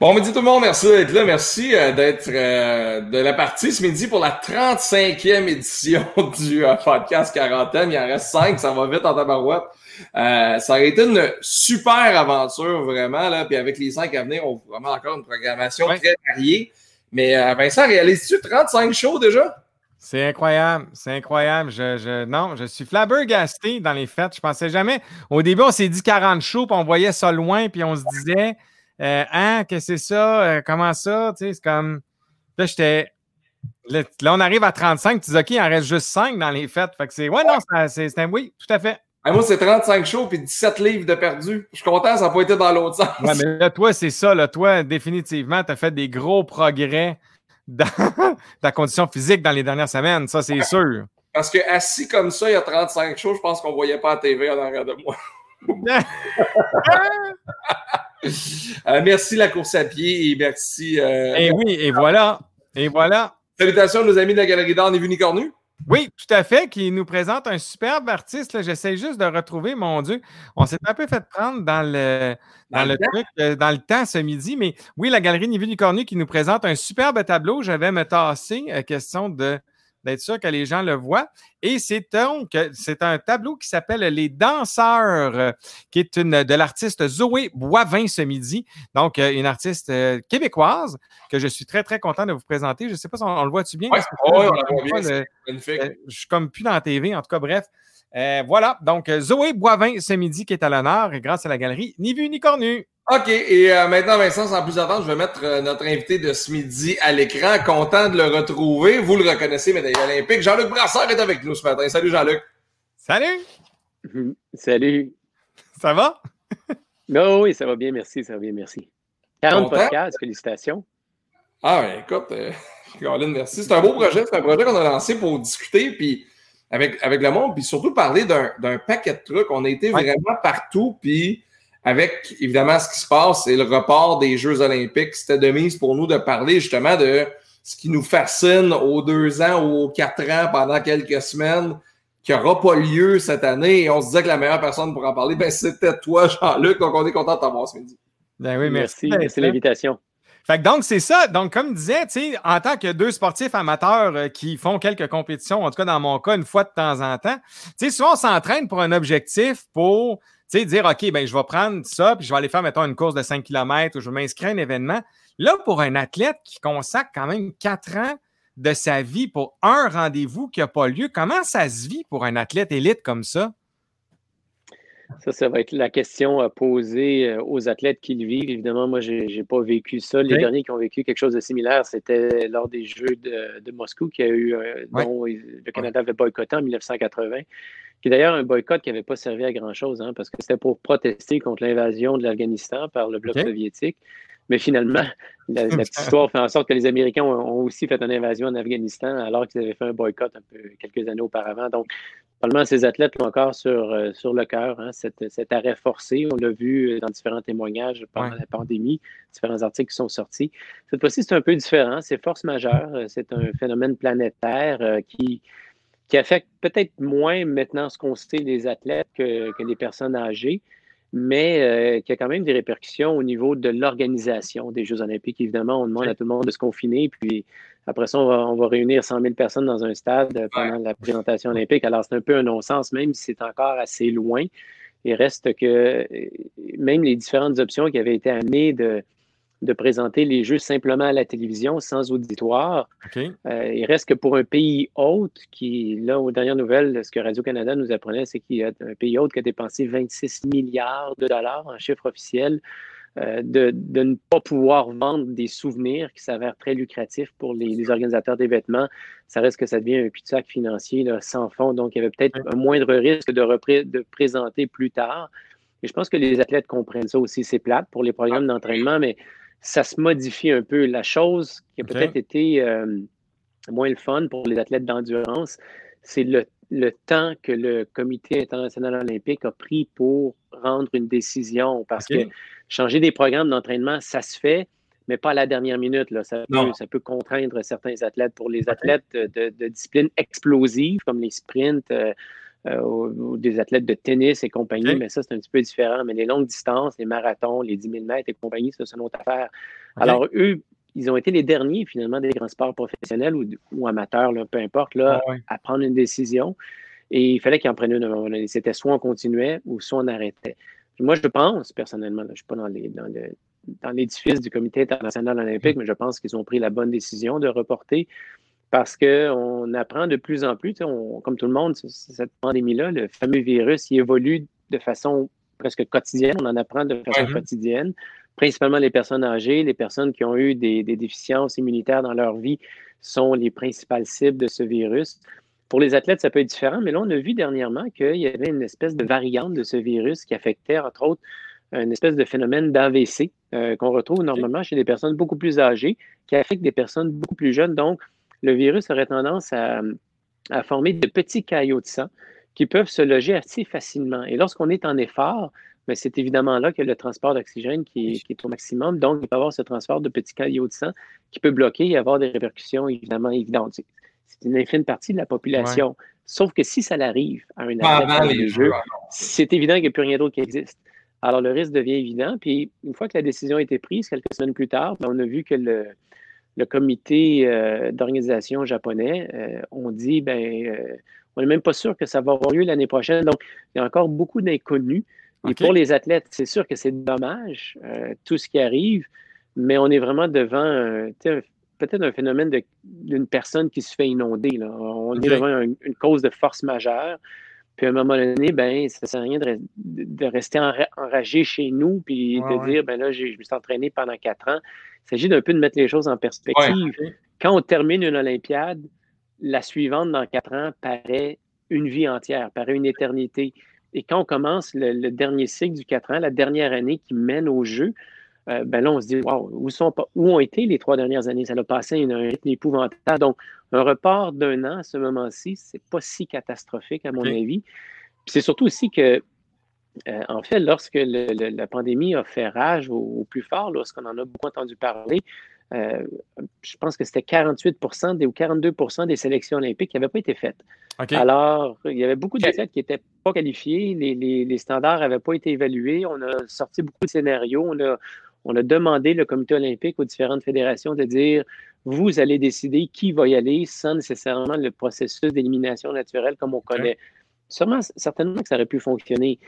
Bon midi tout le monde, merci d'être là, merci euh, d'être euh, de la partie ce midi pour la 35e édition du euh, podcast quarantaine. Il en reste 5, ça va vite en tabarouette. ça a été une super aventure vraiment, là, puis avec les 5 à venir, on a vraiment encore une programmation très variée. Mais Vincent, réalises-tu 35 shows déjà? C'est incroyable, c'est incroyable. Je, je, non, je suis flabbergasté dans les fêtes. Je pensais jamais. Au début, on s'est dit 40 shows, puis on voyait ça loin, puis on se disait euh, hein, que c'est ça? Euh, comment ça? Tu sais, c'est comme. Là, j'étais. Là, on arrive à 35, tu dis, OK, il en reste juste 5 dans les fêtes. Fait que c'est. Ouais, non, c'est un oui, tout à fait. moi, c'est 35 shows puis 17 livres de perdus. Je suis content, ça n'a pas été dans l'autre sens. Ouais, mais là, toi, c'est ça. Là, toi, définitivement, tu as fait des gros progrès dans ta condition physique dans les dernières semaines. Ça, c'est sûr. Parce que assis comme ça, il y a 35 shows, je pense qu'on ne voyait pas la TV en arrière de moi. Euh, merci la course à pied et merci. et euh, eh oui, et voilà. Et voilà. Salutations à nos amis de la Galerie d'Art et Cornu. Oui, tout à fait, qui nous présente un superbe artiste. J'essaie juste de retrouver, mon Dieu. On s'est un peu fait prendre dans le, dans, le, truc, euh, dans le temps ce midi, mais oui, la Galerie Nivu Cornu qui nous présente un superbe tableau. Je vais me tasser, question de d'être sûr que les gens le voient. Et c'est donc c'est un tableau qui s'appelle Les Danseurs, euh, qui est une de l'artiste Zoé Boivin ce midi. Donc, euh, une artiste euh, québécoise que je suis très, très content de vous présenter. Je ne sais pas si on, le voit-tu bien? Oui, on le voit bien. magnifique. je suis comme plus dans la TV, en tout cas, bref. Voilà, donc Zoé Boivin ce midi qui est à l'honneur et grâce à la galerie Ni vu ni cornu. OK. Et euh, maintenant, Vincent, sans plus attendre, je vais mettre euh, notre invité de ce midi à l'écran. Content de le retrouver. Vous le reconnaissez, médaille olympique. Jean-Luc Brassard est avec nous ce matin. Salut, Jean-Luc. Salut. Salut. Ça va? non, oui, ça va bien, merci. Ça va bien, merci. 40 podcasts, félicitations. Ah, ben, écoute, euh, merci. C'est un beau projet. C'est un projet qu'on a lancé pour discuter, puis avec, avec le monde, puis surtout parler d'un paquet de trucs. On a été vraiment partout, puis avec évidemment ce qui se passe et le report des Jeux olympiques, c'était de mise pour nous de parler justement de ce qui nous fascine aux deux ans ou aux quatre ans pendant quelques semaines, qui n'aura pas lieu cette année. Et on se disait que la meilleure personne pour en parler, ben, c'était toi, Jean-Luc. Donc, on est content de t'avoir ce midi. Ben oui, merci. Merci, l'invitation. Fait que donc, c'est ça. Donc, comme je disais, en tant que deux sportifs amateurs euh, qui font quelques compétitions, en tout cas dans mon cas, une fois de temps en temps, souvent on s'entraîne pour un objectif pour dire, OK, ben, je vais prendre ça, puis je vais aller faire, mettons, une course de 5 km ou je vais m'inscrire à un événement. Là, pour un athlète qui consacre quand même 4 ans de sa vie pour un rendez-vous qui n'a pas lieu, comment ça se vit pour un athlète élite comme ça? Ça, ça va être la question à poser euh, aux athlètes qui le vivent. Évidemment, moi, je n'ai pas vécu ça. Les derniers qui ont vécu quelque chose de similaire, c'était lors des Jeux de, Moscou, qui a eu, euh, dont le Canada avait boycotté en 1980 qui est d'ailleurs un boycott qui n'avait pas servi à grand-chose, hein, parce que c'était pour protester contre l'invasion de l'Afghanistan par le bloc soviétique. Mais finalement, la, petite histoire fait en sorte que les Américains ont, aussi fait une invasion en Afghanistan alors qu'ils avaient fait un boycott un peu, quelques années auparavant. Donc, probablement, ces athlètes l'ont encore sur, euh, sur le cœur, hein, cet, arrêt forcé. On l'a vu dans différents témoignages pendant la pandémie, différents articles qui sont sortis. Cette fois-ci, c'est un peu différent. C'est force majeure. C'est un phénomène planétaire euh, qui qui affecte peut-être moins maintenant ce qu'on sait des athlètes que, que les personnes âgées, mais euh, qui a quand même des répercussions au niveau de l'organisation des Jeux olympiques. Évidemment, on demande à tout le monde de se confiner, puis après ça, on va, réunir 100 000 personnes dans un stade pendant la présentation olympique. Alors, c'est un peu un non-sens, même si c'est encore assez loin. Il reste que euh, même les différentes options qui avaient été amenées de, de présenter les jeux simplement à la télévision, sans auditoire. Euh, il reste que pour un pays hôte, qui, là, aux dernières nouvelles, ce que Radio-Canada nous apprenait, c'est qu'il y a un pays hôte qui a dépensé 26 milliards de dollars en chiffre officiel, euh, de, ne pas pouvoir vendre des souvenirs qui s'avèrent très lucratifs pour les, organisateurs d'événements. Ça reste que ça devient un cul-de-sac financier sans fond. Donc, il y avait peut-être un moindre risque de, de présenter plus tard. Et je pense que les athlètes comprennent ça aussi. C'est plate pour les programmes d'entraînement, mais ça se modifie un peu. La chose qui a peut-être été euh, moins le fun pour les athlètes d'endurance, c'est le, temps que le Comité international olympique a pris pour rendre une décision. Parce que changer des programmes d'entraînement, ça se fait, mais pas à la dernière minute. Là. Ça, peut, ça peut contraindre certains athlètes. Pour les athlètes de, de, disciplines explosives, comme les sprints, euh, euh, ou, des athlètes de tennis et compagnie, mais ça, c'est un petit peu différent. Mais les longues distances, les marathons, les 10 000 mètres et compagnie, ça, c'est une autre affaire. Alors, eux, ils ont été les derniers, finalement, des grands sports professionnels ou, amateurs, peu importe, là, à prendre une décision. Et il fallait qu'ils en prennent une à un moment donné. C'était soit on continuait ou soit on arrêtait. moi, je pense, personnellement, je ne suis pas dans, dans, l'édifice du Comité international olympique, mais je pense qu'ils ont pris la bonne décision de reporter parce qu'on apprend de plus en plus, comme tout le monde, cette pandémie-là, le fameux virus, il évolue de façon presque quotidienne. On en apprend de façon quotidienne principalement les personnes âgées, les personnes qui ont eu des, déficiences immunitaires dans leur vie sont les principales cibles de ce virus. Pour les athlètes, ça peut être différent, mais là, on a vu dernièrement qu'il y avait une espèce de variante de ce virus qui affectait, entre autres, une espèce de phénomène d'AVC euh, qu'on retrouve normalement chez des personnes beaucoup plus âgées, qui affecte des personnes beaucoup plus jeunes. Donc, le virus aurait tendance à, à former de petits caillots de sang qui peuvent se loger assez facilement. Et lorsqu'on est en effort, mais c'est évidemment là que le transport d'oxygène qui, est au maximum. Donc, il peut y avoir ce transport de petits caillots de sang qui peut bloquer et avoir des répercussions évidemment évidentes. C'est une infime partie de la population. Sauf que si ça l'arrive à un athlète c'est évident qu'il n'y a plus rien d'autre qui existe. Alors, le risque devient évident. Puis, une fois que la décision a été prise, quelques semaines plus tard, ben, on a vu que le, comité euh, d'organisation japonais euh, ont dit, ben, euh, on n'est même pas sûr que ça va avoir lieu l'année prochaine. Donc, il y a encore beaucoup d'inconnus. Et pour les athlètes, c'est sûr que c'est dommage, euh, tout ce qui arrive, mais on est vraiment devant peut-être un phénomène d'une personne qui se fait inonder. Là. On est devant une, cause de force majeure. Puis à un moment donné, ben, ça ne sert à rien de, rester enragé chez nous puis de dire, ben là, je me suis entraîné pendant quatre ans. Il s'agit d'un peu de mettre les choses en perspective. Quand on termine une Olympiade, la suivante dans quatre ans paraît une vie entière, paraît une éternité. Et quand on commence le, dernier cycle du 4 ans, la dernière année qui mène au jeu, euh, ben là, on se dit, wow, où, sont, où ont été les trois dernières années? Ça a passé un rythme épouvantable. Donc, un report d'un an à ce moment-ci, c'est pas si catastrophique, à mon avis. c'est surtout aussi que, euh, en fait, lorsque la pandémie a fait rage au plus fort, lorsqu'on en a beaucoup entendu parler, euh, je pense que c'était 48 des, ou 42% des sélections olympiques qui n'avaient pas été faites. Alors, il y avait beaucoup d'athlètes qui n'étaient pas qualifiés, les, standards n'avaient pas été évalués, on a sorti beaucoup de scénarios, on a, on a demandé le comité olympique aux différentes fédérations de dire vous allez décider qui va y aller sans nécessairement le processus d'élimination naturelle comme on connaît. Sûrement, certainement que ça aurait pu fonctionner.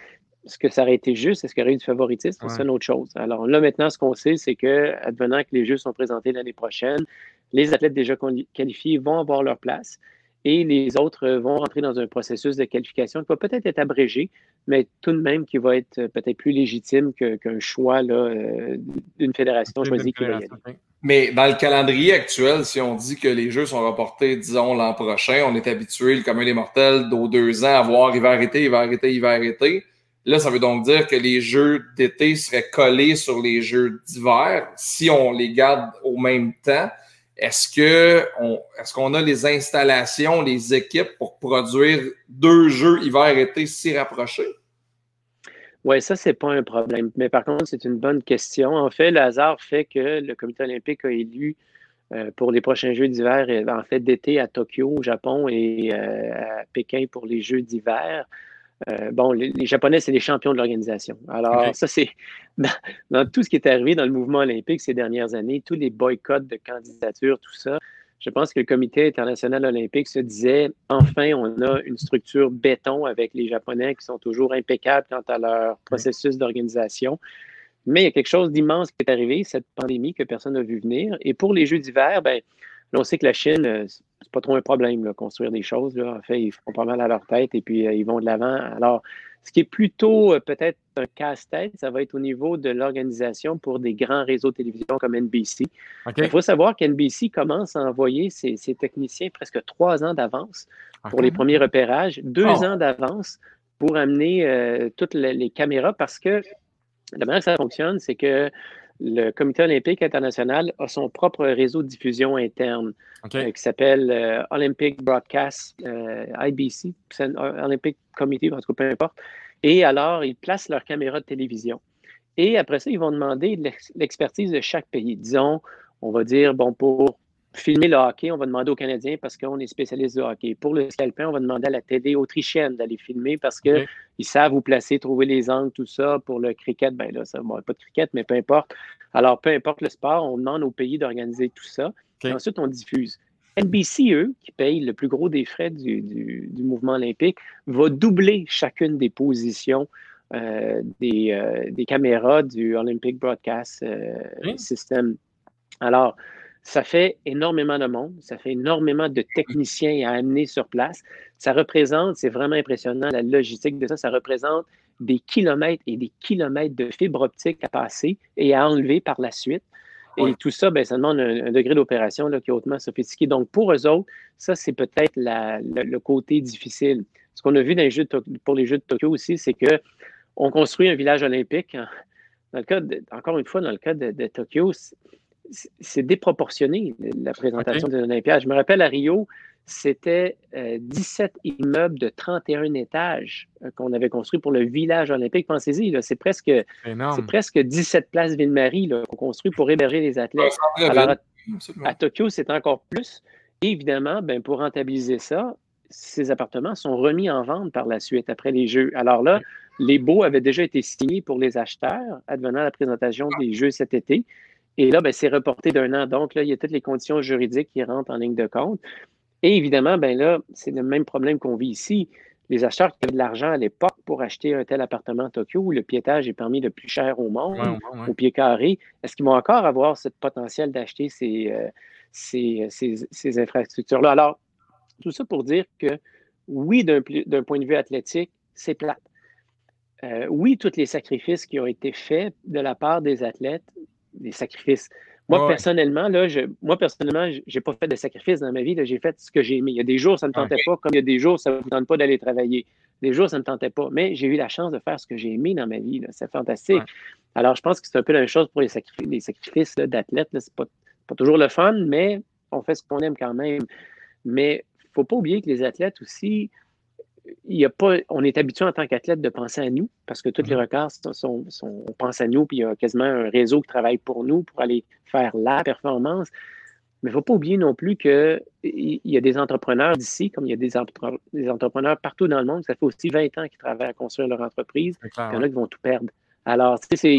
Est-ce que ça aurait été juste? Est-ce qu'il y aurait eu du favoritisme? C'est une autre chose. Alors là, maintenant, ce qu'on sait, c'est que, advenant que les Jeux sont présentés l'année prochaine, les athlètes déjà qualifiés vont avoir leur place et les autres vont rentrer dans un processus de qualification qui va peut-être être abrégé, mais tout de même qui va être peut-être plus légitime qu'un choix euh, d'une fédération choisie qui va y aller. Mais dans le calendrier actuel, si on dit que les Jeux sont reportés, disons, l'an prochain, on est habitué, le commun des mortels, d'aux deux ans, à voir hiver été, hiver été, hiver été. Là, ça veut donc dire que les jeux d'été seraient collés sur les jeux d'hiver si on les garde au même temps. Est-ce qu'on a les installations, les équipes pour produire deux jeux hiver-été si rapprochés? Oui, ça, c'est pas un problème. Mais par contre, c'est une bonne question. En fait, le hasard fait que le comité olympique a élu euh, pour les prochains Jeux d'hiver, en fait, d'été à Tokyo, au Japon, et euh, à Pékin pour les Jeux d'hiver. Euh, bon, les, Japonais, c'est les champions de l'organisation. Alors, ça, c'est dans, tout ce qui est arrivé dans le mouvement olympique ces dernières années, tous les boycotts de candidature, tout ça. Je pense que le Comité international olympique se disait enfin, on a une structure béton avec les Japonais qui sont toujours impeccables quant à leur processus d'organisation. Mais il y a quelque chose d'immense qui est arrivé, cette pandémie que personne n'a vu venir. Et pour les Jeux d'hiver, ben, on sait que la Chine, euh, c'est pas trop un problème, de construire des choses. Là. En fait, ils font pas mal à leur tête et puis euh, ils vont de l'avant. Alors, ce qui est plutôt euh, peut-être un casse-tête, ça va être au niveau de l'organisation pour des grands réseaux de télévision comme NBC. Il faut savoir qu'NBC commence à envoyer ses, techniciens presque trois ans d'avance pour les premiers repérages, deux oh. ans d'avance pour amener toutes les, caméras parce que la manière que ça fonctionne, c'est que le Comité olympique international a son propre réseau de diffusion interne euh, qui s'appelle euh, Olympic Broadcast euh, IBC, Olympic Committee, en tout cas, peu importe. Et alors, ils placent leur caméra de télévision. Et après ça, ils vont demander l'expertise de chaque pays. Disons, on va dire, bon, pour filmer le hockey, on va demander aux Canadiens parce qu'on est spécialiste de hockey. Pour le scalpin, on va demander à la télé autrichienne d'aller filmer parce qu'ils savent où placer, trouver les angles, tout ça. Pour le cricket, ben là, ça va pas de cricket, mais peu importe. Alors, peu importe le sport, on demande au pays d'organiser tout ça. ensuite, on diffuse. NBC, eux, qui payent le plus gros des frais du, mouvement olympique, va doubler chacune des positions euh, des, euh, des, caméras du Olympic Broadcast euh, System. Alors, ça fait énormément de monde, ça fait énormément de techniciens à amener sur place. Ça représente, c'est vraiment impressionnant, la logistique de ça, ça représente des kilomètres et des kilomètres de fibres optiques à passer et à enlever par la suite. Et tout ça, ben, ça demande un, degré d'opération qui est hautement sophistiqué. Donc, pour eux autres, ça, c'est peut-être le, côté difficile. Ce qu'on a vu dans les jeux pour les Jeux de Tokyo aussi, c'est qu'on construit un village olympique. Dans le cas encore une fois, dans le cas de Tokyo, c'est déproportionné, la présentation des Olympiades. Je me rappelle à Rio, c'était 17 euh, immeubles de 31 étages euh, qu'on avait construits pour le village olympique. Pensez-y, c'est presque, presque 17 places Ville-Marie qu'on construit pour héberger les athlètes. Alors, à, Tokyo, c'est encore plus. Et évidemment, ben, pour rentabiliser ça, ces appartements sont remis en vente par la suite après les Jeux. Alors là, les baux avaient déjà été signés pour les acheteurs, advenant la présentation des Jeux cet été. Et là, ben, c'est reporté d'un an. Donc, là, il y a toutes les conditions juridiques qui rentrent en ligne de compte. Et évidemment, ben là, c'est le même problème qu'on vit ici. Les acheteurs qui avaient de l'argent à l'époque pour acheter un tel appartement à Tokyo où le piétage est permis le plus cher au monde, au pied carré, est-ce qu'ils vont encore avoir ce potentiel d'acheter ces, euh, ces, ces, infrastructures-là? Alors, tout ça pour dire que oui, d'un point de vue athlétique, c'est plate. Euh, oui, tous les sacrifices qui ont été faits de la part des athlètes, des sacrifices. Moi, personnellement, là, je, moi, personnellement, j'ai pas fait de sacrifices dans ma vie. J'ai fait ce que j'ai aimé. Il y a des jours, ça ne me tentait pas, comme il y a des jours, ça ne vous tente pas d'aller travailler. Des jours, ça ne me tentait pas. Mais j'ai eu la chance de faire ce que j'ai aimé dans ma vie. C'est fantastique. Alors, je pense que c'est un peu la même chose pour les sacrifices, les sacrifices d'athlètes. C'est pas, pas toujours le fun, mais on fait ce qu'on aime quand même. Mais il ne faut pas oublier que les athlètes aussi, y a pas, on est habitué en tant qu'athlète de penser à nous parce que tous les mhm. records sont, on pense à nous, puis il y a quasiment un réseau qui travaille pour nous pour aller faire la performance. Mais il ne faut pas oublier non plus qu'il y a des entrepreneurs d'ici, comme il y a des, entrepreneurs partout dans le monde. Ça fait aussi 20 ans qu'ils travaillent à construire leur entreprise. il y en a qui vont tout perdre. Alors, c'est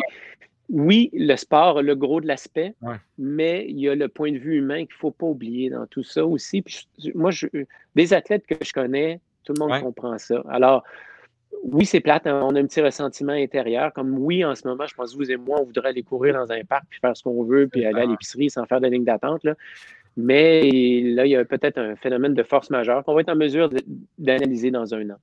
oui, le sport a le gros de l'aspect, mais il y a le point de vue humain qu'il ne faut pas oublier dans tout ça aussi. moi, je, des athlètes que je connais, tout le monde comprend ça. Alors, oui, c'est plate. Hein, on a un petit ressentiment intérieur. Comme oui, en ce moment, je pense que vous et moi, on voudrait aller courir dans un parc puis faire ce qu'on veut, puis aller à l'épicerie sans faire de ligne d'attente. Mais là, il y a peut-être un phénomène de force majeure qu'on va être en mesure d'analyser dans un an.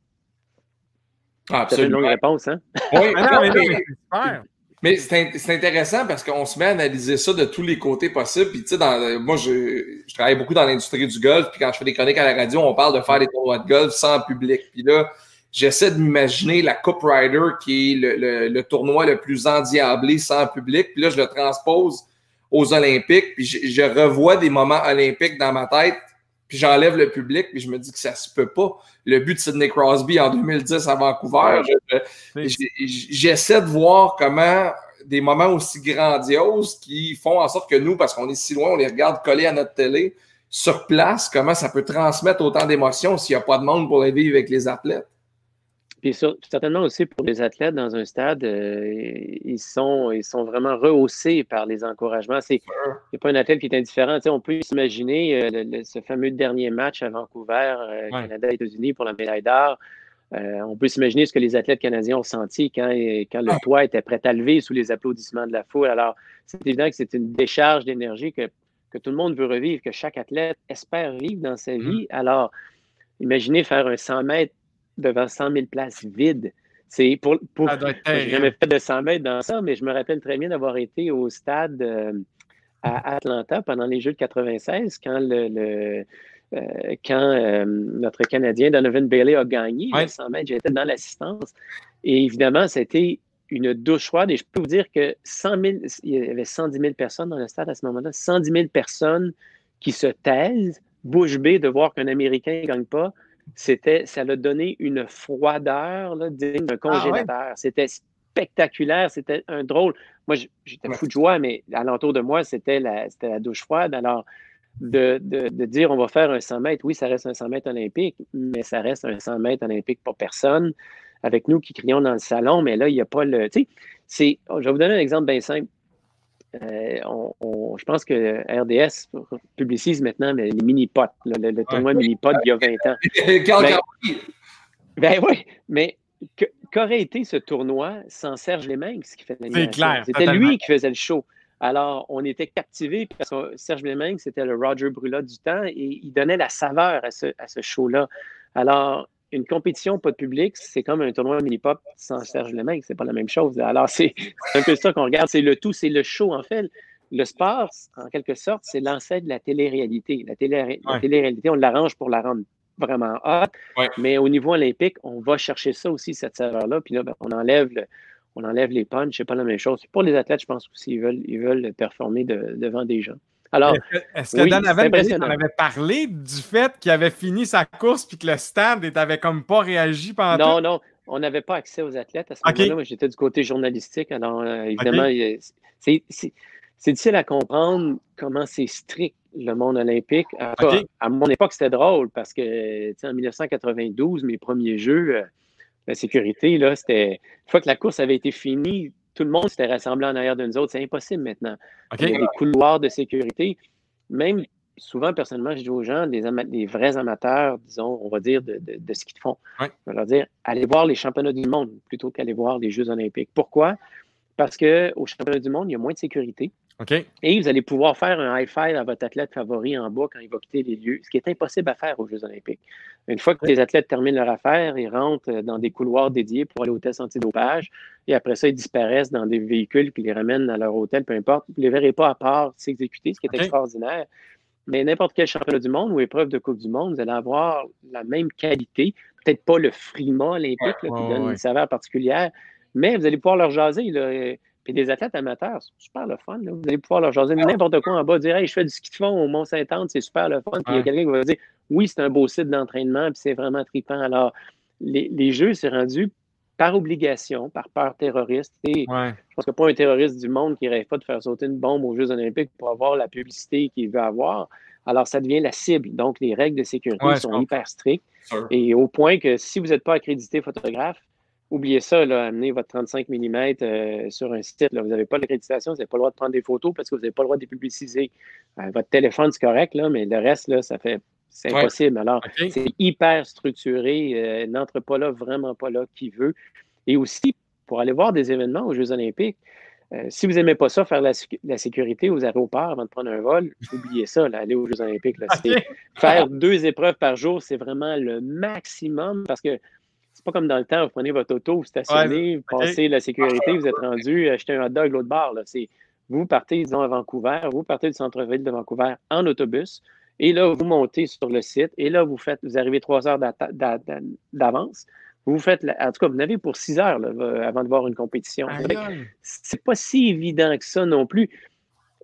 Ah, c'est une longue réponse, hein? Oui, ah mais, mais c'est intéressant parce qu'on se met à analyser ça de tous les côtés possibles. Puis, tu sais, dans, moi, je, je, travaille beaucoup dans l'industrie du golf. Puis, quand je fais des chroniques à la radio, on parle de faire des tournois de golf sans public. Puis là, j'essaie de m'imaginer la Cup Rider qui est le, le, tournoi le plus endiablé sans public. Puis là, je le transpose aux Olympiques. Puis, je, je revois des moments olympiques dans ma tête puis j'enlève le public, puis je me dis que ça se peut pas. Le but de Sidney Crosby en 2010 à Vancouver, j'essaie de voir comment des moments aussi grandioses qui font en sorte que nous, parce qu'on est si loin, on les regarde collés à notre télé, sur place, comment ça peut transmettre autant d'émotions s'il n'y a pas de monde pour les vivre avec les athlètes. Puis certainement aussi pour les athlètes dans un stade, euh, ils, sont, ils sont vraiment rehaussés par les encouragements. C'est, il n'y a pas un athlète qui est indifférent. on peut s'imaginer euh, ce fameux dernier match à Vancouver, euh, Canada-États-Unis pour la médaille d'or. on peut s'imaginer ce que les athlètes canadiens ont senti quand, quand le toit était prêt à lever sous les applaudissements de la foule. Alors, c'est évident que c'est une décharge d'énergie que, que tout le monde veut revivre, que chaque athlète espère vivre dans sa mm. vie. Alors, imaginez faire un 100 mètres devant 100 000 places vides. C'est pour, pour j'ai jamais fait de 100 mètres dans ça, mais je me rappelle très bien d'avoir été au stade euh, à Atlanta pendant les Jeux de 96 quand le, euh, quand euh, notre Canadien Donovan Bailey a gagné les 100 mètres. J'étais dans l'assistance. Et évidemment, c'était une douche froide. Et je peux vous dire que 100 000, il y avait 110 000 personnes dans le stade à ce moment-là. 110 000 personnes qui se taisent, bouche bée de voir qu'un Américain ne gagne pas c'était, ça l'a donné une froideur digne d'un ah congélateur. C'était spectaculaire, c'était un drôle. Moi, j'étais fou de joie, mais alentour de moi, c'était la, la douche froide. Alors, de, dire on va faire un 100 mètres. Oui, ça reste un 100 mètres olympique, mais ça reste un 100 mètres olympique pour personne. Avec nous qui crions dans le salon, mais là, il n'y a pas le. Tu sais, je vais vous donner un exemple bien simple. Euh, je pense que RDS publicise maintenant les mini-pots, le, tournoi mini-pot il y a 20 ans. ben, ben oui, mais qu'aurait été ce tournoi sans Serge Leminx qui fait clair. C'était lui qui faisait le show. Alors, on était captivés parce que Serge Leminx, c'était le Roger Brula du temps et il donnait la saveur à ce, à ce show-là. Alors, une compétition, pas de public, c'est comme un tournoi mini-pop sans Serge Leminx, c'est pas la même chose. Alors, c'est un peu ça qu'on regarde. C'est le tout, c'est le show, en fait. Le sport, en quelque sorte, c'est l'ancêtre de la télé-réalité. La, télé réalité on l'arrange pour la rendre vraiment hot. Mais au niveau olympique, on va chercher ça aussi, cette saveur-là. Puis là, ben, on enlève le, on enlève les punches, c'est pas la même chose. Pour les athlètes, je pense aussi, ils veulent, ils veulent performer devant des gens. Alors, est-ce que Dan avait parlé du fait qu'il avait fini sa course puis que le stade n'avait comme pas réagi pendant Non, non, on n'avait pas accès aux athlètes à ce moment-là. Moi, j'étais du côté journalistique. Alors, euh, évidemment, c'est difficile à comprendre comment c'est strict le monde olympique. À, mon époque, c'était drôle parce que en 1992, mes premiers jeux, euh, la sécurité, là, c'était. Une fois que la course avait été finie, tout le monde s'était rassemblé en arrière de nous autres. C'est impossible maintenant. Il y a des couloirs de sécurité. Même souvent, personnellement, je dis aux gens, des, vrais amateurs, disons, on va dire, de, de, ski de fond. Je vais leur dire, allez voir les championnats du monde plutôt qu'aller voir les Jeux olympiques. Pourquoi? Parce qu'au championnat du monde, il y a moins de sécurité. Et vous allez pouvoir faire un high five à votre athlète favori en bas quand il va quitter les lieux, ce qui est impossible à faire aux Jeux olympiques. Une fois que les athlètes terminent leur affaire, ils rentrent dans des couloirs dédiés pour aller au test antidopage et après ça, ils disparaissent dans des véhicules qui les ramènent à leur hôtel, peu importe. Vous ne les verrez pas à part s'exécuter, ce qui est extraordinaire. Mais n'importe quel championnat du monde ou épreuve de Coupe du Monde, vous allez avoir la même qualité. Peut-être pas le frima olympique qui donne une saveur particulière, mais vous allez pouvoir leur jaser. Là, puis des athlètes amateurs, c'est super le fun. Vous allez pouvoir leur jaser n'importe quoi en bas, dire hey, je fais du ski de fond au Mont-Saint-Anne, c'est super le fun. Puis il y a quelqu'un qui va dire oui, c'est un beau site d'entraînement, puis c'est vraiment trippant. Alors, les, jeux, c'est rendu par obligation, par peur terroriste. Et Je pense que pas un terroriste du monde qui rêve pas de faire sauter une bombe aux Jeux olympiques pour avoir la publicité qu'il veut avoir. Alors, ça devient la cible. Donc, les règles de sécurité sont hyper strictes. Et au point que si vous n'êtes pas accrédité photographe, oubliez ça, là, amenez votre 35 mm euh, sur un site. Là. Vous n'avez pas l'accréditation, vous n'avez pas le droit de prendre des photos parce que vous n'avez pas le droit de les publiciser. Euh, votre téléphone, c'est correct, là, mais le reste, là, ça fait. C'est impossible. Alors, c'est hyper structuré. Euh, n'entre pas là, vraiment pas là, qui veut. Et aussi, pour aller voir des événements aux Jeux Olympiques, si vous n'aimez pas ça, faire la, sécurité aux aéroports avant de prendre un vol, oubliez ça, là, aller aux Jeux Olympiques. Faire deux épreuves par jour, c'est vraiment le maximum parce que c'est pas comme dans le temps, vous prenez votre auto, vous stationnez, vous passez la sécurité, vous êtes rendu, achetez un hot dog l'autre bord. C'est, vous partez, disons, à Vancouver, vous partez du centre-ville de Vancouver en autobus, et là, vous montez sur le site, et là, vous faites, vous arrivez trois heures d'avance. Vous faites, en tout cas, vous n'avez pour six heures avant de voir une compétition. C'est pas si évident que ça non plus.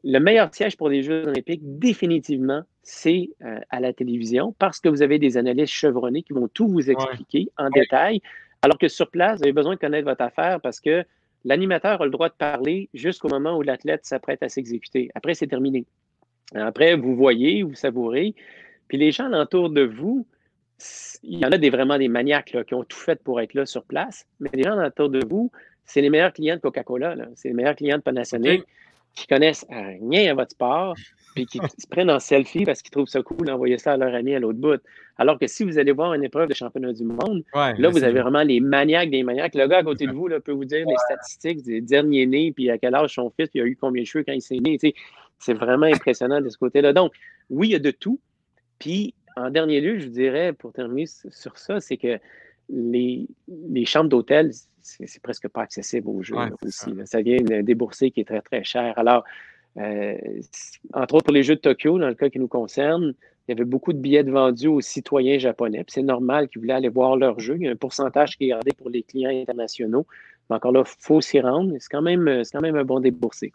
Le meilleur siège pour les Jeux olympiques, définitivement, c'est euh, à la télévision parce que vous avez des analystes chevronnés qui vont tout vous expliquer en détail, alors que sur place, vous avez besoin de connaître votre affaire parce que l'animateur a le droit de parler jusqu'au moment où l'athlète s'apprête à s'exécuter. Après, c'est terminé. Après, vous voyez, vous savourez. Puis les gens autour de vous, il y en a des, vraiment des maniaques qui ont tout fait pour être là sur place, mais les gens autour de vous, c'est les meilleurs clients de Coca-Cola, c'est les meilleurs clients de Panasonic qui connaissent rien à votre sport, puis qui se prennent en selfie parce qu'ils trouvent ça cool d'envoyer ça à leur ami à l'autre bout. Alors que si vous allez voir une épreuve de championnat du monde, là, vous avez vraiment les maniaques des maniaques. Le gars à côté de vous là, peut vous dire les statistiques des derniers nés, puis à quel âge son fils, puis il a eu combien de cheveux quand il s'est né. C'est vraiment impressionnant de ce côté-là. Donc, oui, il y a de tout. Puis, en dernier lieu, je vous dirais, pour terminer sur ça, c'est que les, les chambres d'hôtel, c'est presque pas accessible aux jeux aussi. Ça vient d'un déboursé qui est très, très cher. Alors, euh, entre autres pour les Jeux de Tokyo, dans le cas qui nous concerne, il y avait beaucoup de billets vendus aux citoyens japonais. C'est normal qu'ils voulaient aller voir leurs jeux. Il y a un pourcentage qui est gardé pour les clients internationaux. Mais encore là, il faut s'y rendre. C'est quand, même, quand même un bon déboursé.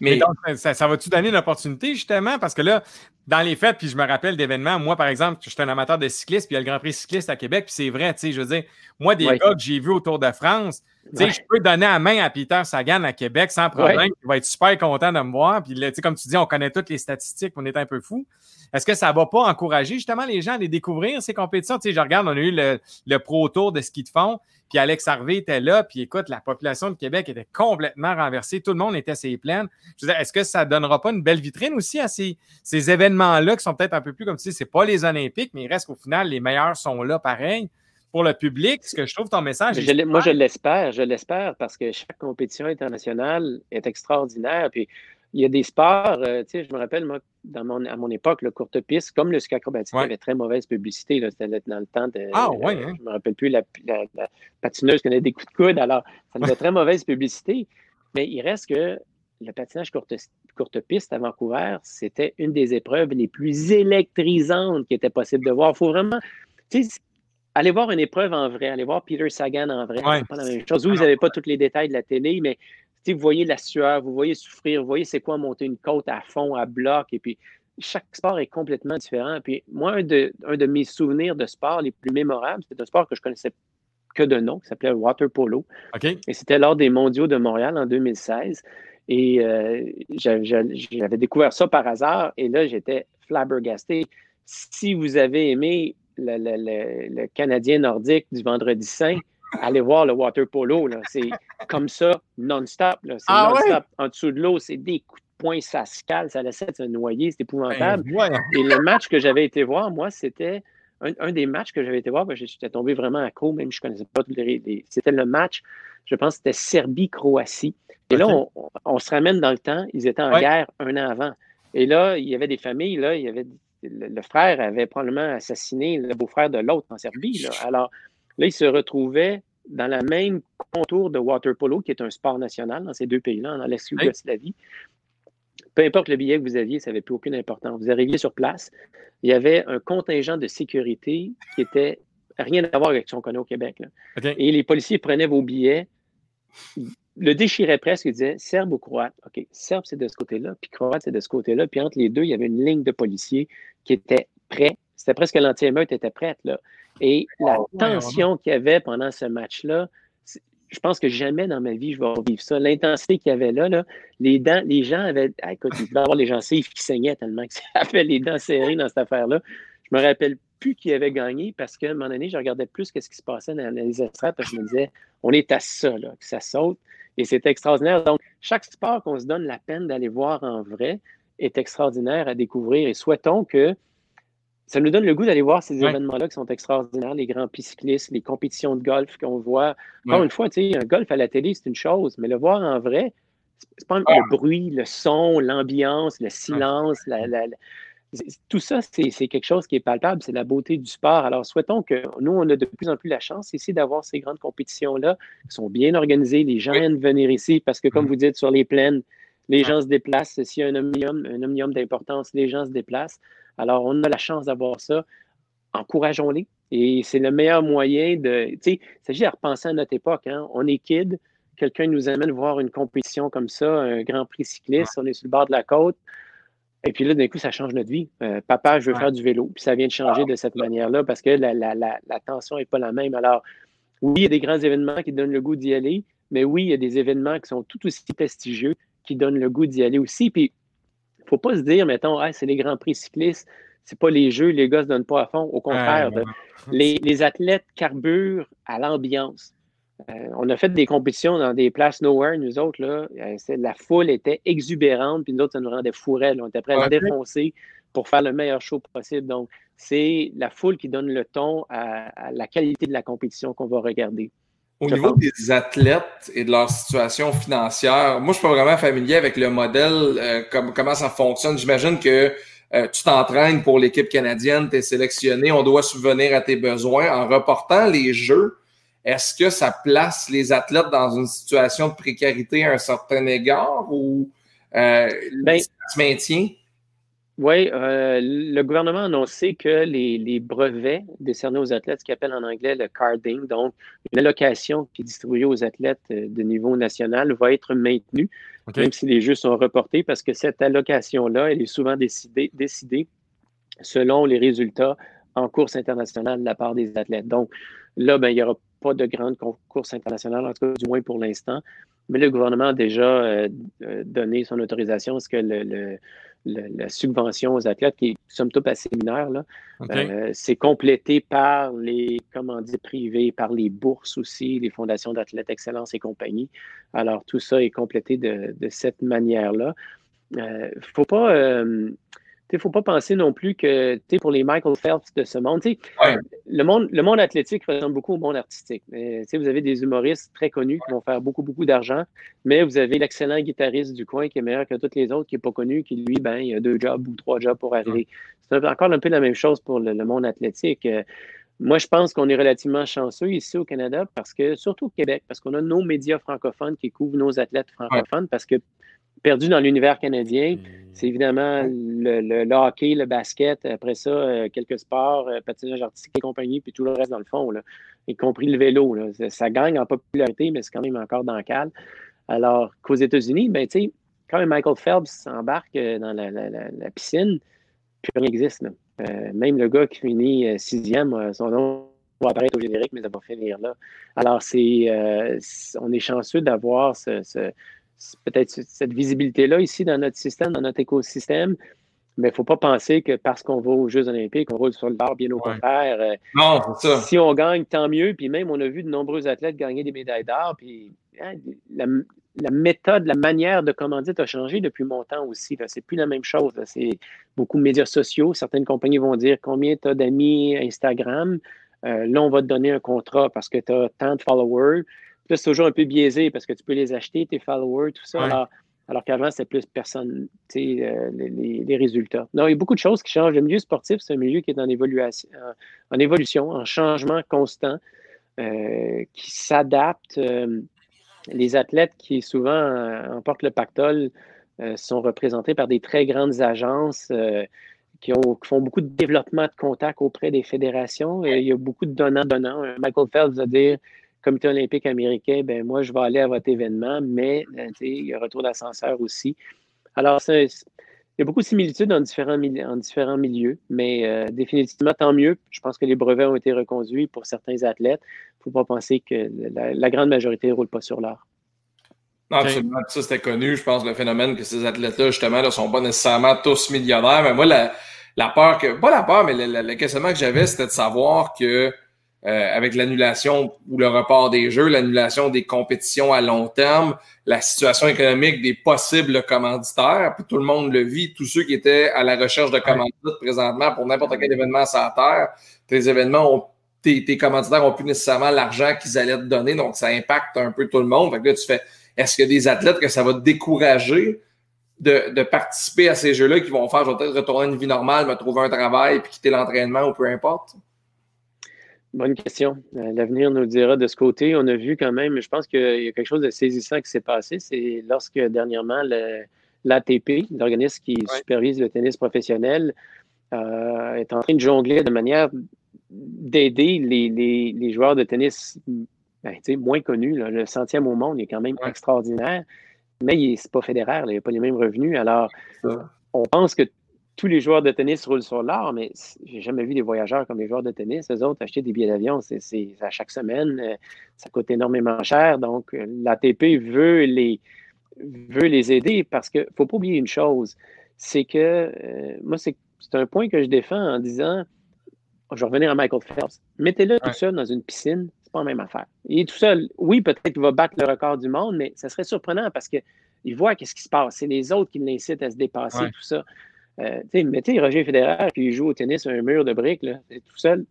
Mais donc, ça, va-tu donner l'opportunité, justement? Parce que là, dans les fêtes, puis je me rappelle d'événements. Moi, par exemple, je suis un amateur de cyclisme, puis il y a le Grand Prix cycliste à Québec, puis c'est vrai, tu sais, je veux dire, moi, des gars que j'ai vus autour de France, tu sais, je peux donner la main à Peter Sagan à Québec sans problème. Il va être super content de me voir. Puis, tu sais, comme tu dis, on connaît toutes les statistiques, on est un peu fou. Est-ce que ça ne va pas encourager justement les gens à les découvrir, ces compétitions? Tu sais, je regarde, on a eu le, le Pro Tour de ski de fond, puis Alex Harvey était là, puis écoute, la population de Québec était complètement renversée. Tout le monde était ses plaines. Je veux dire, est-ce que ça ne donnera pas une belle vitrine aussi à ces, ces événements-là qui sont peut-être un peu plus comme tu dis, c'est pas les Olympiques, mais il reste qu'au final, les meilleurs sont là pareil pour le public, ce que je trouve ton message. moi, je l'espère, je l'espère parce que chaque compétition internationale est extraordinaire. Puis il y a des sports, euh, tu sais, je me rappelle, moi, dans mon, à mon époque, le courte piste, comme le ski acrobatique, avait très mauvaise publicité. C'était dans le temps de. Ah, ouais, hein? Je me rappelle plus, la, patineuse connaît des coups de coude. Alors, ça avait très mauvaise publicité. Mais il reste que le patinage courte, courte piste à Vancouver, c'était une des épreuves les plus électrisantes qui était possible de voir. Il faut vraiment. Allez voir une épreuve en vrai, allez voir Peter Sagan en vrai. C'est pas la même chose. Vous, vous n'avez pas tous les détails de la télé, mais vous voyez la sueur, vous voyez souffrir, vous voyez c'est quoi monter une côte à fond, à bloc, et puis chaque sport est complètement différent. Puis moi, un de, un de mes souvenirs de sport les plus mémorables, c'était un sport que je connaissais que de nom, qui s'appelait water polo. Et c'était lors des mondiaux de Montréal en 2016. Et euh, j'avais découvert ça par hasard, et là, j'étais flabbergasté. Si vous avez aimé le, Canadien nordique du vendredi saint, allez voir le water polo. C'est comme ça, non-stop. C'est ah non-stop. En dessous de l'eau, c'est des coups de poing, ça se cale, ça laisse se noyer, c'est épouvantable. Ben, Et le match que j'avais été voir, moi, c'était un, des matchs que j'avais été voir. J'étais tombé vraiment à court, même je ne connaissais pas tous les. C'était le match, je pense, c'était Serbie-Croatie. Et là, on, se ramène dans le temps. Ils étaient en guerre un an avant. Et là, il y avait des familles, là, il y avait le, frère avait probablement assassiné le beau-frère de l'autre en Serbie. Alors là, il se retrouvait dans la même contour de water polo, qui est un sport national dans ces deux pays-là, dans l'ex-Yougoslavie. Peu importe le billet que vous aviez, ça n'avait plus aucune importance. Vous arriviez sur place, il y avait un contingent de sécurité qui était rien à voir avec ce qu'on connaît au Québec. Et les policiers prenaient vos billets, le déchiraient presque, ils disaient Serbe ou Croate? OK, Serbe, c'est de ce côté-là, puis Croate, c'est de ce côté-là. Puis entre les deux, il y avait une ligne de policiers qui était prêt. C'était presque l'anti-émeute était prête. Là. Et la tension qu'il y avait pendant ce match-là, je pense que jamais dans ma vie je vais revivre ça. L'intensité qu'il y avait là, là, les dents, les gens avaient. Ah, écoute, il devait avoir les gencives qui saignaient tellement que ça avait les dents serrées dans cette affaire-là. Je me rappelle plus qui avait gagné parce qu'à un moment donné, je regardais plus ce qui se passait dans les estrades parce que je me disais, on est à ça, là, que ça saute. Et c'est extraordinaire. Donc, chaque sport qu'on se donne la peine d'aller voir en vrai est extraordinaire à découvrir et souhaitons que ça nous donne le goût d'aller voir ces événements-là qui sont extraordinaires, les grands cyclistes, les compétitions de golf qu'on voit. Encore une fois, tu sais, un golf à la télé, c'est une chose, mais le voir en vrai, c'est pas le bruit, le son, l'ambiance, le silence, tout ça, c'est quelque chose qui est palpable, c'est la beauté du sport. Alors, souhaitons que nous, on a de plus en plus la chance ici d'avoir ces grandes compétitions-là qui sont bien organisées. Les gens aiment venir ici parce que, comme mm-hmm. vous dites, sur les plaines, les gens se déplacent. S'il y a un omnium, un omnium d'importance, les gens se déplacent. Alors, on a la chance d'avoir ça. Encourageons-les. Et c'est le meilleur moyen de. Tu sais, il s'agit de repenser à notre époque. Hein. On est kid, quelqu'un nous amène voir une compétition comme ça, un grand prix cycliste, on est sur le bord de la côte. Et puis là, d'un coup, ça change notre vie. Euh, papa, je veux faire du vélo. Puis ça vient de changer de cette manière-là parce que la, la tension n'est pas la même. Alors, oui, il y a des grands événements qui donnent le goût d'y aller, mais oui, il y a des événements qui sont tout aussi prestigieux qui donnent le goût d'y aller aussi. Puis il ne faut pas se dire, mettons, ah, c'est les grands prix cyclistes, c'est pas les jeux, les gars ne se donnent pas à fond. Au contraire, les, athlètes carburent à l'ambiance. Euh, on a fait des compétitions dans des places nowhere, nous autres, là. Euh, la foule était exubérante, puis nous autres, ça nous rendait fourrés. On était prêts à défoncer pour faire le meilleur show possible. Donc, c'est la foule qui donne le ton à la qualité de la compétition qu'on va regarder. Au niveau des athlètes et de leur situation financière, moi, je suis pas vraiment familier avec le modèle, euh, comment ça fonctionne. J'imagine que euh, tu t'entraînes pour l'équipe canadienne, tu es sélectionné, on doit subvenir à tes besoins. En reportant les jeux, est-ce que ça place les athlètes dans une situation de précarité à un certain égard ou euh, ben, ça se maintient? Oui, euh, le gouvernement a annoncé que les, brevets décernés aux athlètes, ce qu'ils appellent en anglais le carding, donc une allocation qui est distribuée aux athlètes euh, de niveau national, va être maintenue, même si les Jeux sont reportés, parce que cette allocation-là, elle est souvent décidée, décidée selon les résultats en course internationale de la part des athlètes. Donc là, ben, il n'y aura pas de grande course internationale, en tout cas du moins pour l'instant. Mais le gouvernement a déjà euh, donné son autorisation à ce que le la subvention aux athlètes, qui est somme toute assez mineure, euh, c'est complété par les commandites privés, par les bourses aussi, les fondations d'athlètes excellence et compagnie. Alors, tout ça est complété de, cette manière-là. Il euh, ne faut pas. Euh, il ne faut pas penser non plus que pour les Michael Phelps de ce monde, le monde, le monde athlétique ressemble beaucoup au monde artistique. vous avez des humoristes très connus qui vont faire beaucoup, beaucoup d'argent, mais vous avez l'excellent guitariste du coin qui est meilleur que tous les autres, qui n'est pas connu, qui lui, ben, il a deux jobs ou trois jobs pour arriver. C'est encore un peu la même chose pour le, monde athlétique. Euh, moi, je pense qu'on est relativement chanceux ici au Canada parce que, surtout au Québec, parce qu'on a nos médias francophones qui couvrent nos athlètes francophones parce que perdu dans l'univers canadien, c'est évidemment le, hockey, le basket, après ça, euh, quelques sports, euh, patinage artistique et compagnie, puis tout le reste dans le fond, là, y compris le vélo. Ça, gagne en popularité, mais c'est quand même encore dans le cadre. Alors qu'aux États-Unis, ben, quand Michael Phelps s'embarque euh, dans la, piscine, plus rien n'existe. même le gars qui finit sixième, son nom va apparaître au générique, mais ça va finir là. Alors, c'est, on est chanceux d'avoir ce peut-être cette visibilité-là ici dans notre système, dans notre écosystème. Mais il ne faut pas penser que parce qu'on va aux Jeux olympiques, on roule sur le bar, bien au contraire. Euh, non, c'est ça. Si on gagne, tant mieux. Puis même, on a vu de nombreux athlètes gagner des médailles d'or. Puis hein, la, méthode, la manière de commandite a changé depuis mon temps aussi. Ce n'est plus la même chose. C'est beaucoup de médias sociaux. Certaines compagnies vont dire combien tu as d'amis Instagram? Euh, là, on va te donner un contrat parce que tu as tant de followers c'est toujours un peu biaisé parce que tu peux les acheter, tes followers, tout ça. Alors, qu'avant, c'était plus personne, tu sais, euh, les, résultats. Non, il y a beaucoup de choses qui changent. Le milieu sportif, c'est un milieu qui est en évolution, en, évolution, en changement constant, euh, qui s'adapte. Euh, les athlètes qui souvent emportent le pactole sont représentés par des très grandes agences qui, ont, qui, font beaucoup de développement de contacts auprès des fédérations. il y a beaucoup de donnants-donnants. Michael Phelps va dire comité olympique américain, ben moi, je vais aller à votre événement, mais euh, il y a retour d'ascenseur aussi. Alors, il y a beaucoup de similitudes en différents, en différents milieux, mais euh, définitivement, tant mieux. Je pense que les brevets ont été reconduits pour certains athlètes. Il ne faut pas penser que la, grande majorité ne roule pas sur l'art. Non, absolument. Ça, c'était connu. Je pense le phénomène que ces athlètes-là, justement, ne sont pas nécessairement tous millionnaires. Mais moi, la, peur que. Pas la peur, mais le questionnement que j'avais, c'était de savoir que euh, avec l'annulation ou le report des jeux, l'annulation des compétitions à long terme, la situation économique des possibles commanditaires, puis tout le monde le vit, tous ceux qui étaient à la recherche de commandites présentement pour n'importe quel événement sur la Terre, tes événements ont tes, tes commanditaires n'ont plus nécessairement l'argent qu'ils allaient te donner, donc ça impacte un peu tout le monde. Fait que là, tu fais, est-ce qu'il y a des athlètes que ça va te décourager de, de participer à ces jeux-là qui vont faire, je vais peut-être retourner à une vie normale, me trouver un travail, puis quitter l'entraînement ou peu importe? Bonne question. Euh, l'avenir nous dira de ce côté. On a vu quand même, je pense qu'il y a quelque chose de saisissant qui s'est passé. C'est lorsque dernièrement l'ATP, l'organisme qui supervise le tennis professionnel, euh, est en train de jongler de manière d'aider les, joueurs de tennis ben, moins connus. Le centième au monde est quand même extraordinaire, mais ce n'est pas fédéraire, il n'y a pas les mêmes revenus. Alors, on pense que tous les joueurs de tennis roulent sur l'or, mais j'ai jamais vu des voyageurs comme les joueurs de tennis. Eux autres, acheter des billets d'avion, c'est à chaque semaine. Euh, ça coûte énormément cher. Donc, euh, l'ATP veut les, veut les aider parce qu'il ne faut pas oublier une chose. C'est que, euh, moi, c'est un point que je défends en disant, je vais revenir à Michael Phelps. Mettez-le tout seul dans une piscine, c'est pas la même affaire. Il est tout seul. Oui, peut-être qu'il va battre le record du monde, mais ça serait surprenant parce qu'il voit qu'est-ce qui se passe. C'est les autres qui l'incitent à se dépasser, tout ça. Euh, mettez Roger Federer qui joue au tennis un mur de briques, là, tout seul,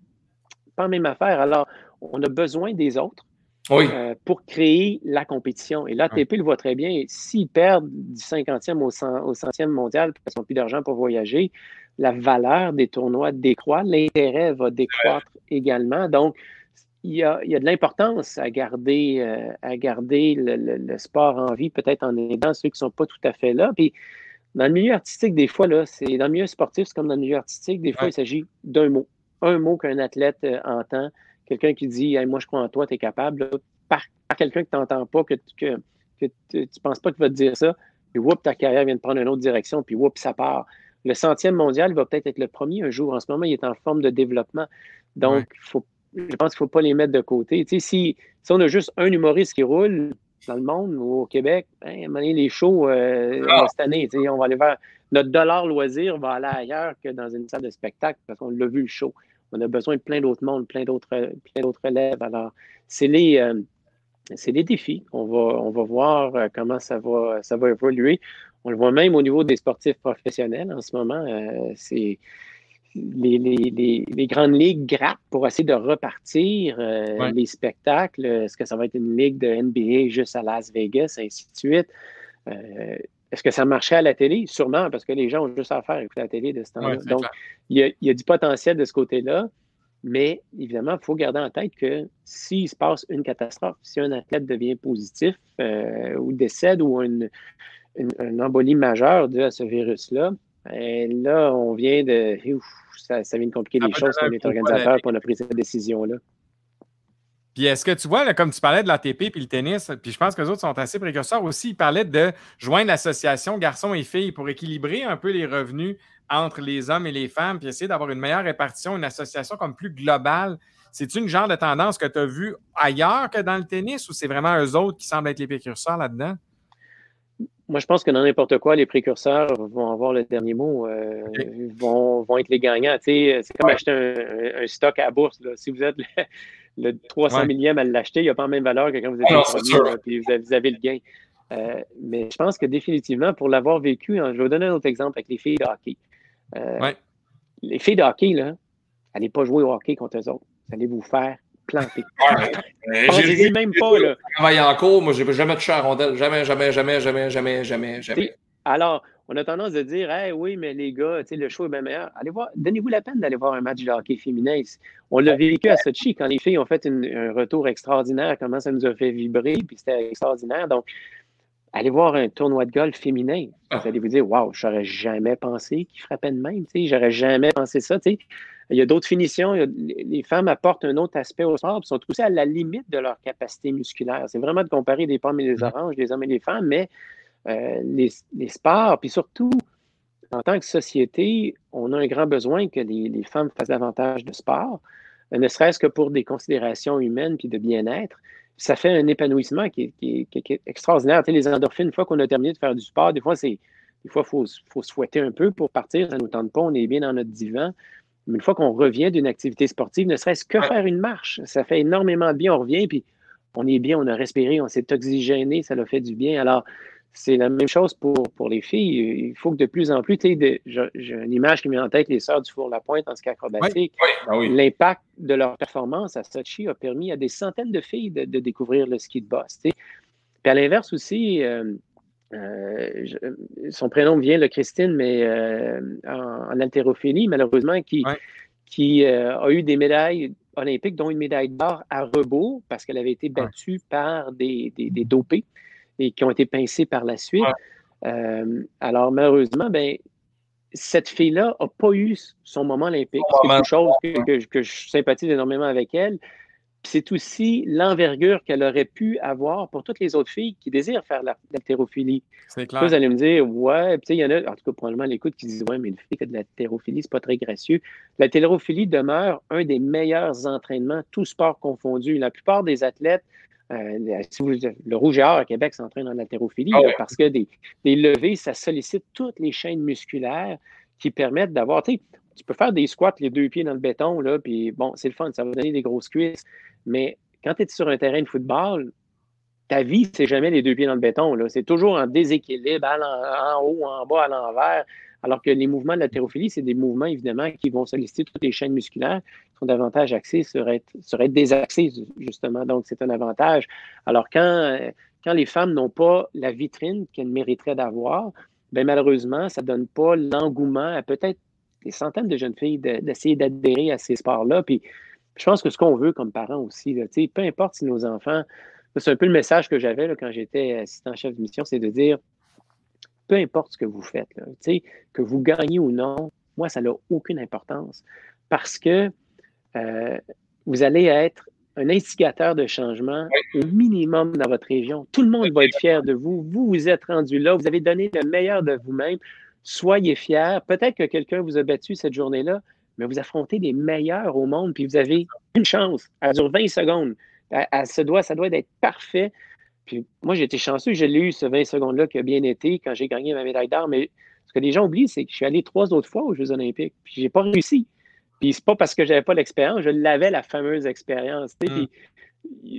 pas la même affaire. Alors, on a besoin des autres euh, pour créer la compétition. Et l'ATP le voit très bien. S'ils perdent du 50e au, 100e mondial parce qu'ils n'ont plus d'argent pour voyager, la valeur des tournois décroît, l'intérêt va décroître également. Donc, il y, a, de l'importance à garder, euh, à garder le, sport en vie, peut-être en aidant ceux qui ne sont pas tout à fait là. Puis, Dans le milieu artistique, des fois, là, c'est dans le milieu sportif, c'est comme dans le milieu artistique, des fois, il s'agit d'un mot. Un mot qu'un athlète euh, entend, quelqu'un qui dit Moi, je crois en toi, tu es capable, par, quelqu'un que tu n'entends pas, que, que, que tu ne penses pas qu'il va te dire ça, puis whoop, ta carrière vient de prendre une autre direction, puis whoop, ça part. Le centième mondial va peut-être être le premier un jour. En ce moment, il est en forme de développement. Donc, faut, je pense qu'il ne faut pas les mettre de côté. si, si on a juste un humoriste qui roule, dans le monde ou au Québec, hein, les shows euh, ah. cette année, on va aller vers notre dollar loisir va aller ailleurs que dans une salle de spectacle parce qu'on l'a vu le show. On a besoin de plein d'autres mondes, plein d'autres, plein d'autres élèves. Alors, c'est les, euh, c'est les défis. On va, on va voir euh, comment ça va, ça va évoluer. On le voit même au niveau des sportifs professionnels en ce moment. c'est les, grandes ligues grattent pour essayer de repartir euh, les spectacles. Est-ce que ça va être une ligue de NBA juste à Las Vegas, ainsi de suite? Euh, est-ce que ça marchait à la télé? Sûrement, parce que les gens ont juste à faire écouter la télé de ce temps-là. Donc, il y, a, du potentiel de ce côté-là, mais évidemment, il faut garder en tête que s'il se passe une catastrophe, si un athlète devient positif euh, ou décède ou une, une, embolie majeure due à ce virus-là, ben là, on vient de ça, vient de compliquer les choses quand on est organisateur pour on a pris cette décision-là. Puis est-ce que tu vois, comme tu parlais de l'ATP puis le tennis, puis je pense que les autres sont assez précurseurs aussi, ils parlaient de joindre l'association garçons et filles pour équilibrer un peu les revenus entre les hommes et les femmes, puis essayer d'avoir une meilleure répartition, une association comme plus globale. C'est une genre de tendance que tu as vue ailleurs que dans le tennis ou c'est vraiment eux autres qui semblent être les précurseurs là-dedans? Moi, je pense que dans n'importe quoi, les précurseurs vont avoir le dernier mot, euh, vont, vont, être les gagnants. c'est comme acheter un, stock à la bourse. Si vous êtes le, 300 millième à l'acheter, il n'y a pas la même valeur que quand vous êtes ah, le premier, vous, avez, le gain. Euh, mais je pense que définitivement, pour l'avoir vécu, hein, je vais vous donner un autre exemple avec les filles de hockey. Euh, les filles de hockey, là, allez pas jouer au hockey contre eux autres. Vous allez vous faire planté. J'ai même pas. Là. Travailler en cours, moi, j'ai jamais touché à rondelle. Jamais, jamais, jamais, jamais, jamais, jamais, jamais. Alors, on a tendance à dire, hey, oui, mais les gars, le show est bien meilleur. Allez voir, donnez-vous la peine d'aller voir un match de hockey féminin. On l'a vécu à Sochi quand les filles ont fait un retour extraordinaire, comment ça nous a fait vibrer, puis c'était extraordinaire. Donc, allez voir un tournoi de golf féminin. Vous ah. allez vous dire, waouh, j'aurais jamais pensé qu'il frappait de même. J'aurais jamais pensé ça. sais. Il y a d'autres finitions. les femmes apportent un autre aspect au sport, Elles sont aussi à la limite de leur capacité musculaire. C'est vraiment de comparer des pommes et des oranges, des hommes et des femmes, mais euh, les, sports, puis surtout, en tant que société, on a un grand besoin que les, femmes fassent davantage de sport, euh, ne serait-ce que pour des considérations humaines puis de bien-être. Ça fait un épanouissement qui est, extraordinaire. les endorphines, une fois qu'on a terminé de faire du sport, des fois, c'est des fois, il faut, faut, se fouetter un peu pour partir. Ça ne nous tente pas, on est bien dans notre divan. Mais une fois qu'on revient d'une activité sportive, ne serait-ce que faire une marche, ça fait énormément de bien. On revient, puis on est bien, on a respiré, on s'est oxygéné, ça l'a fait du bien. Alors, c'est la même chose pour, pour les filles. Il faut que de plus en plus, j'ai une image qui met en tête les sœurs du Four-la-Pointe en ski acrobatique. Ben L'impact de leur performance à Sochi a permis à des centaines de filles de, découvrir le ski de boss. Puis à l'inverse aussi, euh, euh, son prénom vient de Christine, mais euh, en, haltérophilie, malheureusement, qui, qui euh, a eu des médailles olympiques, dont une médaille d'or à rebours, parce qu'elle avait été battue par des, des, dopés et qui ont été pincés par la suite. alors, malheureusement, ben, cette fille-là n'a pas eu son moment olympique. C'est quelque chose que, que, je sympathise énormément avec elle c'est aussi l'envergure qu'elle aurait pu avoir pour toutes les autres filles qui désirent faire l'haltérophilie. C'est clair. Vous allez me dire, ouais, il y en a, en tout cas, probablement l'écoute qui disent, ouais, mais une fille qui a de l'haltérophilie, c'est pas très gracieux. L'haltérophilie demeure un des meilleurs entraînements, tous sports confondus. La plupart des athlètes, euh, le rouge et or à Québec s'entraîne en haltérophilie ah parce que des, des levées, ça sollicite toutes les chaînes musculaires qui permettent d'avoir, tu peux faire des squats les deux pieds dans le béton, là, puis bon, c'est le fun, ça va donner des grosses cuisses. Mais quand tu es sur un terrain de football, ta vie, c'est jamais les deux pieds dans le béton. C'est toujours en déséquilibre, en, haut, en bas, à l'envers. Alors que les mouvements de la thérophilie, c'est des mouvements, évidemment, qui vont solliciter toutes les chaînes musculaires, qui sont davantage axées sur être, sur être désaxées, justement. Donc, c'est un avantage. Alors, quand, quand les femmes n'ont pas la vitrine qu'elles mériteraient d'avoir, bien, malheureusement, ça ne donne pas l'engouement à peut-être des centaines de jeunes filles d'essayer d'adhérer à ces sports-là. Puis, je pense que ce qu'on veut comme parents aussi, peu importe si nos enfants, c'est un peu le message que j'avais quand j'étais assistant chef de mission, c'est de dire, peu importe ce que vous faites, que vous gagnez ou non, moi, ça n'a aucune importance parce que euh, vous allez être un instigateur de changement au minimum dans votre région. Tout le monde va être fier de vous. Vous, vous êtes rendu là. Vous avez donné le meilleur de vous-même. Soyez fiers. Peut-être que quelqu'un vous a battu cette journée-là, mais vous affrontez les meilleurs au monde, puis vous avez une chance. Elle dure 20 secondes. ça, doit, ça doit être parfait. Puis moi, j'ai été chanceux. Je l'ai eu, ce 20 secondes-là, qui a bien été quand j'ai gagné ma médaille d'or. Mais ce que les gens oublient, c'est que je suis allé trois autres fois aux Jeux olympiques, puis j'ai pas réussi. Puis c'est pas parce que j'avais pas l'expérience, je l'avais, la fameuse expérience. Mm.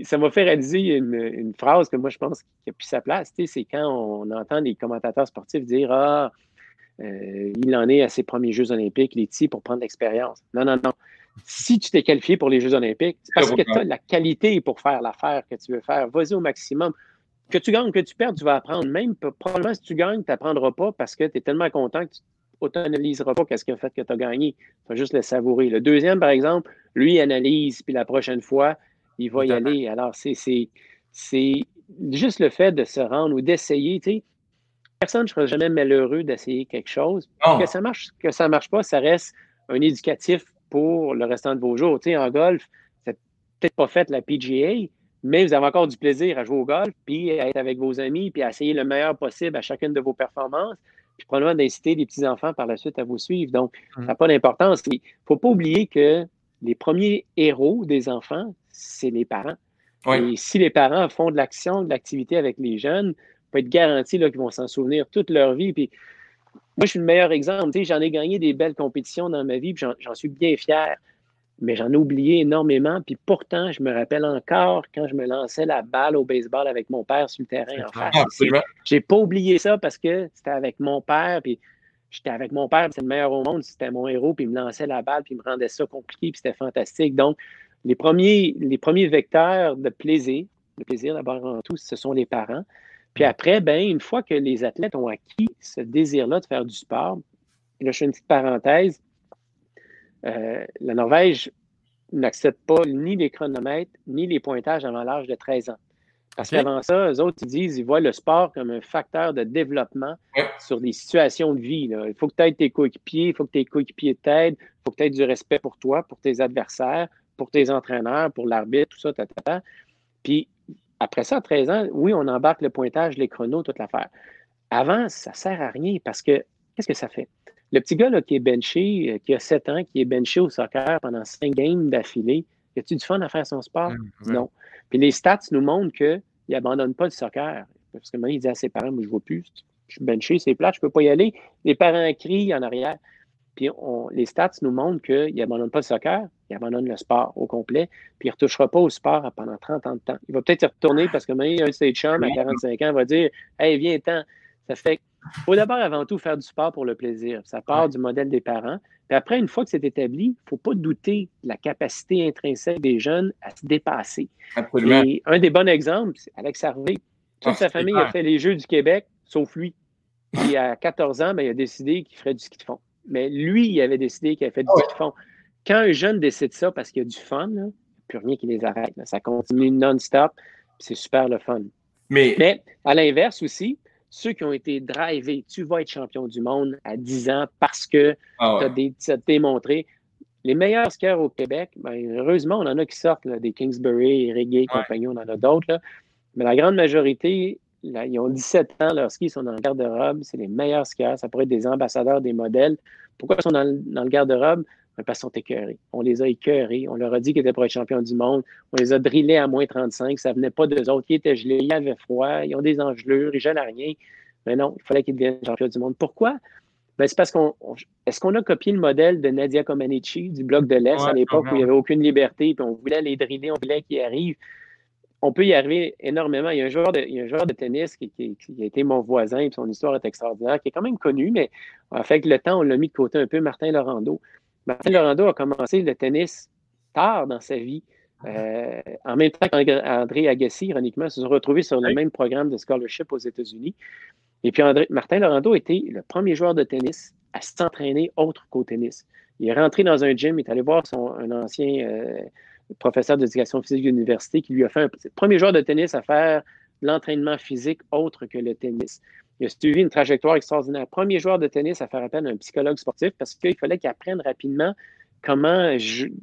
ça m'a fait réaliser une, phrase que moi, je pense qui a plus sa place. C'est quand on entend des commentateurs sportifs dire Ah, euh, il en est à ses premiers Jeux olympiques, les petits, pour prendre l'expérience. Non, non, non. Si tu t'es qualifié pour les Jeux olympiques, c'est parce que tu as la qualité pour faire l'affaire que tu veux faire. Vas-y au maximum. Que tu gagnes, que tu perds, tu vas apprendre. Même probablement, si tu gagnes, tu n'apprendras pas parce que tu es tellement content que tu n'auto-analyseras pas qu'est-ce qui a fait que tu as gagné. Tu vas juste le savourer. Le deuxième, par exemple, lui, analyse, puis la prochaine fois, il va y aller. Alors, c'est juste le fait de se rendre ou d'essayer. Tu sais, personne ne sera jamais malheureux d'essayer quelque chose. Que ça marche, que ça ne marche pas, ça reste un éducatif pour le restant de vos jours. Tu sais, en golf, c'est peut-être pas fait la PGA, mais vous avez encore du plaisir à jouer au golf, puis à être avec vos amis, puis à essayer le meilleur possible à chacune de vos performances, puis probablement d'inciter les petits-enfants par la suite à vous suivre. Donc, ça n'a pas d'importance. Il ne faut pas oublier que les premiers héros des enfants, c'est les parents. Et si les parents font de l'action, de l'activité avec les jeunes, peut être garanti qu'ils vont s'en souvenir toute leur vie. Puis, moi, je suis le meilleur exemple. J'en ai gagné des belles compétitions dans ma vie, puis j'en suis bien fier mais j'en ai oublié énormément. Puis pourtant, je me rappelle encore quand je me lançais la balle au baseball avec mon père sur le terrain en face. J'ai pas oublié ça parce que c'était avec mon père, puis j'étais avec mon père, c'est le meilleur au monde, c'était mon héros, puis il me lançait la balle, puis il me rendait ça compliqué, puis c'était fantastique. Donc, les premiers, les premiers vecteurs de plaisir, le plaisir d'abord en tout, ce sont les parents. Puis après, ben, une fois que les athlètes ont acquis ce désir-là de faire du sport, là, je fais une petite parenthèse, euh, la Norvège n'accepte pas ni les chronomètres, ni les pointages avant l'âge de 13 ans. Parce qu'avant ça, eux autres, ils disent, ils voient le sport comme un facteur de développement sur des situations de vie. Il faut que tu aies tes coéquipiers, il faut que tes coéquipiers t'aident, il faut que tu aies du respect pour toi, pour tes adversaires, pour tes entraîneurs, pour l'arbitre, tout ça, ta, Puis après ça, à 13 ans, oui, on embarque le pointage, les chronos, toute l'affaire. Avant, ça ne sert à rien parce que qu'est-ce que ça fait? Le petit gars là, qui est benché, euh, qui a 7 ans, qui est benché au soccer pendant 5 games d'affilée, y a-tu du fun à faire son sport? Non. Puis les stats nous montrent qu'il n'abandonne pas le soccer. Parce que maintenant, il dit à ses parents, moi, je ne vois plus, je suis benché, c'est plat, je ne peux pas y aller. Les parents crient en arrière. Puis les stats nous montrent qu'il n'abandonne pas le soccer, il abandonne le sport au complet, puis il ne retouchera pas au sport pendant 30 ans de temps. Il va peut-être y retourner parce que a un stage chum à 45 ans, va dire Hey, viens, temps. Ça fait il faut d'abord, avant tout, faire du sport pour le plaisir. Ça part du modèle des parents. Puis après, une fois que c'est établi, il ne faut pas douter de la capacité intrinsèque des jeunes à se dépasser. Absolument. Et un des bons exemples, c'est Alex Harvey. Toute ah, sa famille a fait les Jeux du Québec, sauf lui. Puis à 14 ans, ben, il a décidé qu'il ferait du ski de fond. Mais lui, il avait décidé qu'il avait fait du ah de fond. Quand un jeune décide ça parce qu'il y a du fun, il n'y a plus rien qui les arrête. Ça continue non-stop. C'est super le fun. Mais, Mais à l'inverse aussi, ceux qui ont été drivés, tu vas être champion du monde à 10 ans parce que ah tu as, démontré. Les meilleurs skieurs au Québec, ben, heureusement, on en a qui sortent, des Kingsbury, Reggae, compagnie, on en a d'autres. Mais la grande majorité, ils ont 17 ans, leurs skis sont dans le garde-robe, c'est les meilleurs skieurs, ça pourrait être des ambassadeurs, des modèles. Pourquoi ils sont dans le garde-robe? parce qu'ils sont écœurés. On les a écœurés. On leur a dit qu'ils étaient pour être champions du monde. On les a drillés à moins 35. Ça venait pas d'eux autres. Ils étaient gelés, ils avaient froid, ils ont des engelures, ils gèlent à rien. Mais non, il fallait qu'ils deviennent champions du monde. Pourquoi? Ben, c'est parce qu'on. Est-ce qu'on a copié le modèle de Nadia Comaneci du bloc de l'Est à l'époque où il n'y avait aucune liberté, puis on voulait les driller, on voulait qu'ils arrivent? On peut y arriver énormément. Il y a un joueur de, un joueur de tennis qui, a été mon voisin, et son histoire est extraordinaire, qui est quand même connu, mais en fait, le temps, on l'a mis de côté un peu, Martin Laurando. Martin Laurando a commencé le tennis tard dans sa vie. Euh, en même temps qu'André Agassi, ironiquement, se sont retrouvés sur le même programme de scholarship aux États-Unis. Et puis André, Martin Laurando était le premier joueur de tennis à s'entraîner autre qu'au tennis. Il est rentré dans un gym, il est allé voir son, un ancien euh, professeur d'éducation physique de l'université qui lui a fait un, le premier joueur de tennis à faire l'entraînement physique autre que le tennis. il a suivi une trajectoire extraordinaire. Premier joueur de tennis à faire appel à un psychologue sportif parce qu'il fallait qu'il apprenne rapidement comment,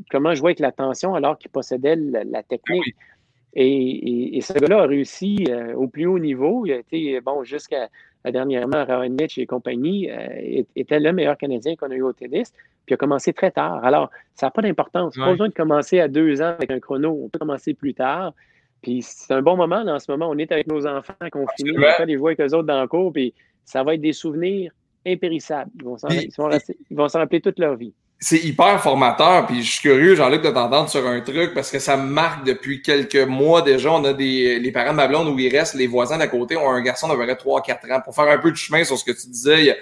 comment jouer avec la tension alors qu'il possédait la, technique. Ah et, ce gars-là a réussi euh, au plus haut niveau. Il a été, bon, jusqu'à dernièrement, Mitch et compagnie, euh, était le meilleur Canadien qu'on a eu au tennis, puis il a commencé très tard. Alors, ça n'a pas d'importance. Pas besoin de commencer à deux ans avec un chrono. On peut commencer plus tard. Puis c'est un bon moment, en ce moment. On est avec nos enfants confinés, on fait des jouer avec eux autres dans le cours, puis ça va être des souvenirs impérissables. Ils vont s'en rappeler toute leur vie c'est hyper formateur, puis je suis curieux, Jean-Luc, de t'entendre sur un truc parce que ça marque depuis quelques mois déjà. On a des les parents de ma blonde où il reste, les voisins d'à côté ont un garçon d'à peu près 3-4 ans. Pour faire un peu de chemin sur ce que tu disais,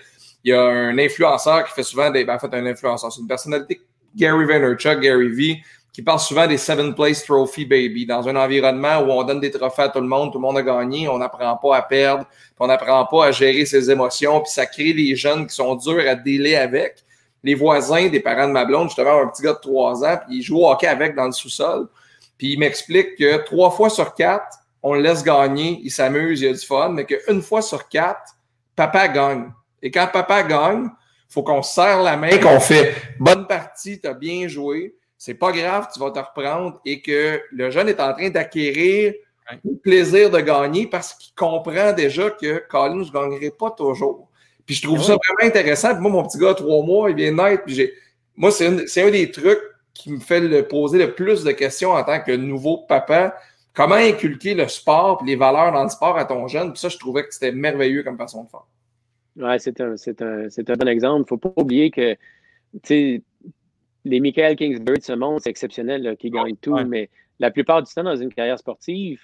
il y a, un influenceur qui fait souvent des. Ben, en fait, un influenceur, c'est une personnalité, Gary Vaynerchuk, Gary V, qui parle souvent des Seven Place Trophy Baby, dans un environnement où on donne des trophées à tout le monde, tout le monde a gagné, on n'apprend pas à perdre, on n'apprend pas à gérer ses émotions, puis ça crée les jeunes qui sont durs à délai avec les voisins des parents de ma blonde, justement, un petit gars de 3 ans, puis il joue au hockey avec dans le sous-sol. Puis il m'explique que trois fois sur quatre, on le laisse gagner, il s'amuse, il a du fun, mais qu'une fois sur quatre, papa gagne. Et quand papa gagne, il faut qu'on serre la main, qu'on fait bonne partie, tu as bien joué, c'est pas grave, tu vas te reprendre et que le jeune est en train d'acquérir le plaisir de gagner parce qu'il comprend déjà que Colin ne gagnerait pas toujours. Puis je trouve ah ça vraiment intéressant. Puis moi, mon petit gars, trois mois, il vient naître. Puis j'ai... Moi, c'est, un des trucs qui me fait le, poser le plus de questions en tant que nouveau papa. Comment inculquer le sport et les valeurs dans le sport à ton jeune? Puis ça, je trouvais que c'était merveilleux comme façon de faire. Oui, c'est un, c'est un, bon exemple. Il ne faut pas oublier que les Michael Kingsbury de ce monde, c'est exceptionnel, qui gagnent tout, mais la plupart du temps, dans une carrière sportive,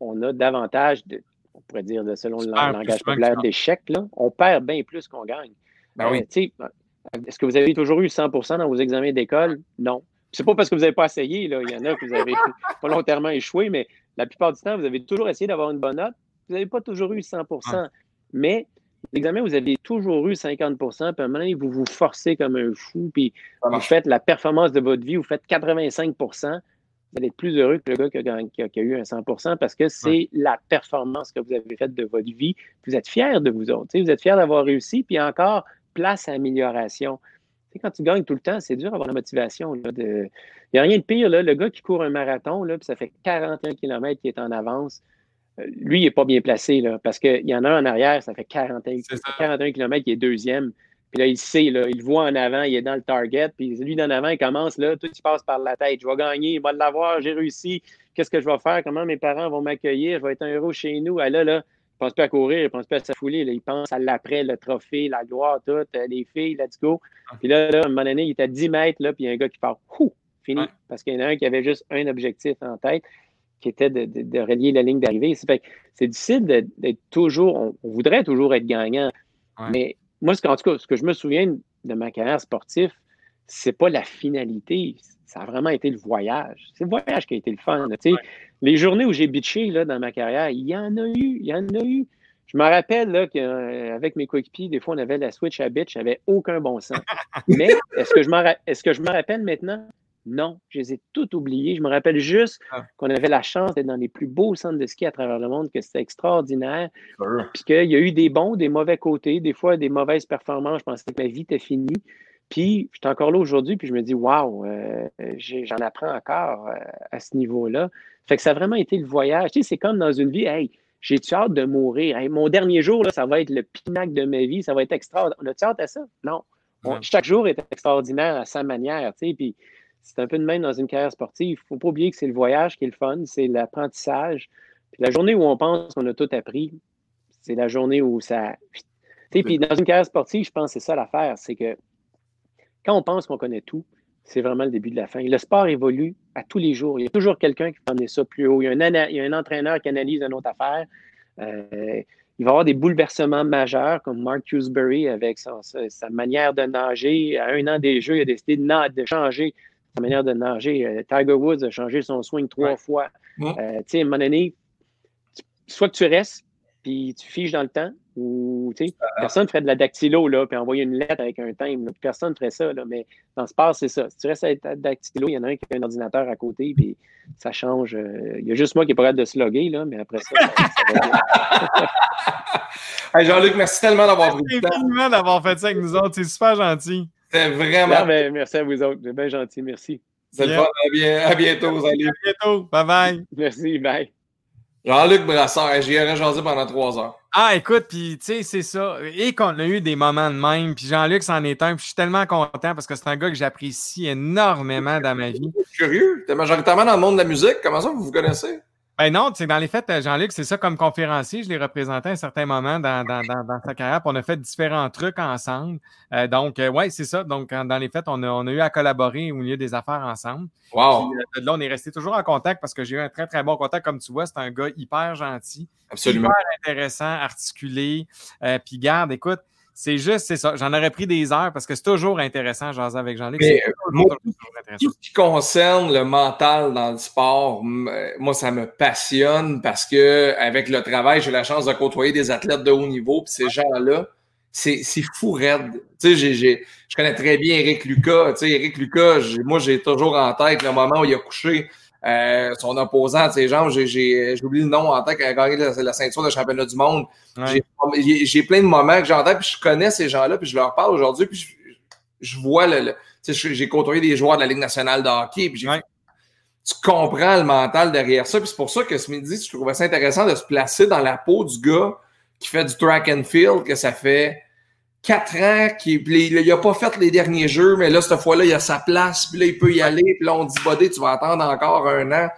on a davantage de, on pourrait dire, selon le langage populaire, d'échec, on perd bien plus qu'on gagne. Ben oui. Euh, est-ce que vous avez toujours eu 100% dans vos examens d'école? Non. C'est pas parce que vous n'avez pas essayé. Là. Il y en a que vous avez volontairement échoué, mais la plupart du temps, vous avez toujours essayé d'avoir une bonne note. Vous n'avez pas toujours eu 100% Mais l'examen, vous avez toujours eu 50 puis à un moment donné, vous vous forcez comme un fou, puis vous faites la performance de votre vie, vous faites 85 vous allez être plus heureux que le gars qui a, eu un 100% parce que c'est la performance que vous avez faite de votre vie. Vous êtes fier de vous autres. Vous êtes fier d'avoir réussi, puis encore place à amélioration. quand tu gagnes tout le temps, c'est dur d'avoir la motivation. Il n'y a rien de pire. Là, le gars qui court un marathon, là, puis ça fait 41 km qui est en avance, euh, lui, il n'est pas bien placé là, parce qu'il y en a un en arrière, ça fait 41, 41 km qui est deuxième. Puis là, il sait, là, il voit en avant, il est dans le target. Puis lui, d'en avant, il commence, là, tout passe par la tête. Je vais gagner, il va l'avoir, j'ai réussi. Qu'est-ce que je vais faire? Comment mes parents vont m'accueillir? Je vais être un héros chez nous. Ah, là, là, il pense pas à courir, il pense pas à s'affouler. Il pense à l'après, le trophée, la gloire, tout, euh, les filles, let's go. Ah. Puis là, là, à un moment donné, il est à 10 mètres, là, puis il y a un gars qui part. Ouh, fini. Parce qu'il y en a un qui avait juste un objectif en tête, qui était de, relier la ligne d'arrivée. C'est difficile d'être toujours, on, voudrait toujours être gagnant, mais moi, en tout cas, ce que je me souviens de ma carrière sportive, c'est pas la finalité. Ça a vraiment été le voyage. C'est le voyage qui a été le fun. Les journées où j'ai bitché là, dans ma carrière, il y en a eu. Il y en a eu. Je me rappelle qu'avec mes coéquipiers, des fois, on avait la switch à bitch, avait aucun bon sens. Mais est-ce que, je est-ce que je me rappelle maintenant? Non, je les ai toutes oubliées. Je me rappelle juste ah. qu'on avait la chance d'être dans les plus beaux centres de ski à travers le monde, que c'était extraordinaire. Puis qu'il y a eu des bons, des mauvais côtés, des fois des mauvaises performances. Je pensais que ma vie était finie. Puis je suis encore là aujourd'hui, puis je me dis, waouh, euh, j'en apprends encore euh, à ce niveau-là. Fait que ça a vraiment été le voyage. Tu sais, c'est comme dans une vie, hey, j'ai-tu hâte de mourir? mon dernier jour, là, ça va être le pinacle de ma vie, ça va être extraordinaire. On a-tu hâte à ça? Non. chaque jour est extraordinaire à sa manière, tu sais. Puis c'est un peu de même dans une carrière sportive. Il ne faut pas oublier que c'est le voyage qui est le fun, c'est l'apprentissage. Puis la journée où on pense qu'on a tout appris, c'est la journée où ça. Puis dans une carrière sportive, je pense que c'est ça l'affaire, c'est que quand on pense qu'on connaît tout, c'est vraiment le début de la fin. le sport évolue à tous les jours. Il y a toujours quelqu'un qui peut emmener ça plus haut. Il y a un, entraîneur qui analyse une autre affaire. Euh, il va y avoir des bouleversements majeurs, comme Mark Hewsbury avec sa, manière de nager. À un an des Jeux, il a décidé de, de changer manière de nager. Euh, Tiger Woods a changé son swing trois fois. Euh, tu sais, à un moment donné, soit que tu restes, puis tu fiches dans le temps. Ou, personne ne ferait de la dactylo, là, puis envoyer une lettre avec un thème. Personne ne ferait ça, là, mais dans ce sport, c'est ça. Si tu restes à dactylo, il y en a un qui a un ordinateur à côté, puis ça change. Euh, il y a juste moi qui est pas capable de se loguer, là, mais après ça, Jean-Luc, merci tellement d'avoir pris le temps. d'avoir fait ça avec nous autres. C'est super gentil. C'est vraiment. Merci à vous autres. C'est bien gentil. Merci. C'est le fun. À, bientôt. Salut. À bientôt. Bye bye. Merci. Bye. Jean-Luc Brassard, j'y aurais jasé pendant trois heures. Ah, écoute, puis tu sais, c'est ça. Et qu'on a eu des moments de même, puis Jean-Luc c'en est un, puis je suis tellement content parce que c'est un gars que j'apprécie énormément dans ma vie. Curieux, t'es majoritairement dans le monde de la musique. Comment ça, vous vous connaissez? Ben non, dans les faits, euh, Jean-Luc, c'est ça comme conférencier. Je l'ai représenté à un certain moment dans, dans, dans, sa carrière. on a fait différents trucs ensemble. Euh, donc, euh, ouais, c'est ça. Donc, dans les faits, on a, on a eu à collaborer au milieu des affaires ensemble. Wow. là, on est resté toujours en contact parce que j'ai eu un très, très bon contact. Comme tu vois, c'est un gars hyper gentil. Absolument. Hyper intéressant, articulé. puis garde, écoute, c'est juste, c'est ça. J'en aurais pris des heures parce que c'est toujours intéressant, jaser avec Jean-Luc. Euh, tout ce qui concerne le mental dans le sport, euh, moi, ça me passionne parce que avec le travail, j'ai la chance de côtoyer des athlètes de haut niveau. Puis ces gens-là, c'est fou raide. Tu sais, je connais très bien Eric Lucas. Tu sais, Eric Lucas, moi, j'ai toujours en tête le moment où il a couché euh, son opposant à ses jambes, j'ai oublié le nom en tête, qui a gagné la, ceinture de championnat du monde. J'ai plein de moments que j'entends, puis je connais ces gens-là, puis je leur parle aujourd'hui, puis je, vois le. j'ai côtoyé des joueurs de la Ligue nationale de hockey, puis tu comprends le mental derrière ça. Puis c'est pour ça que ce midi, je trouvais ça intéressant de se placer dans la peau du gars qui fait du track and field, que ça fait quatre ans qu'il il a pas fait les derniers jeux, mais là, cette fois-là, il a sa place, puis là, il peut y aller, puis là, on dit, Bodé, tu vas attendre encore un an.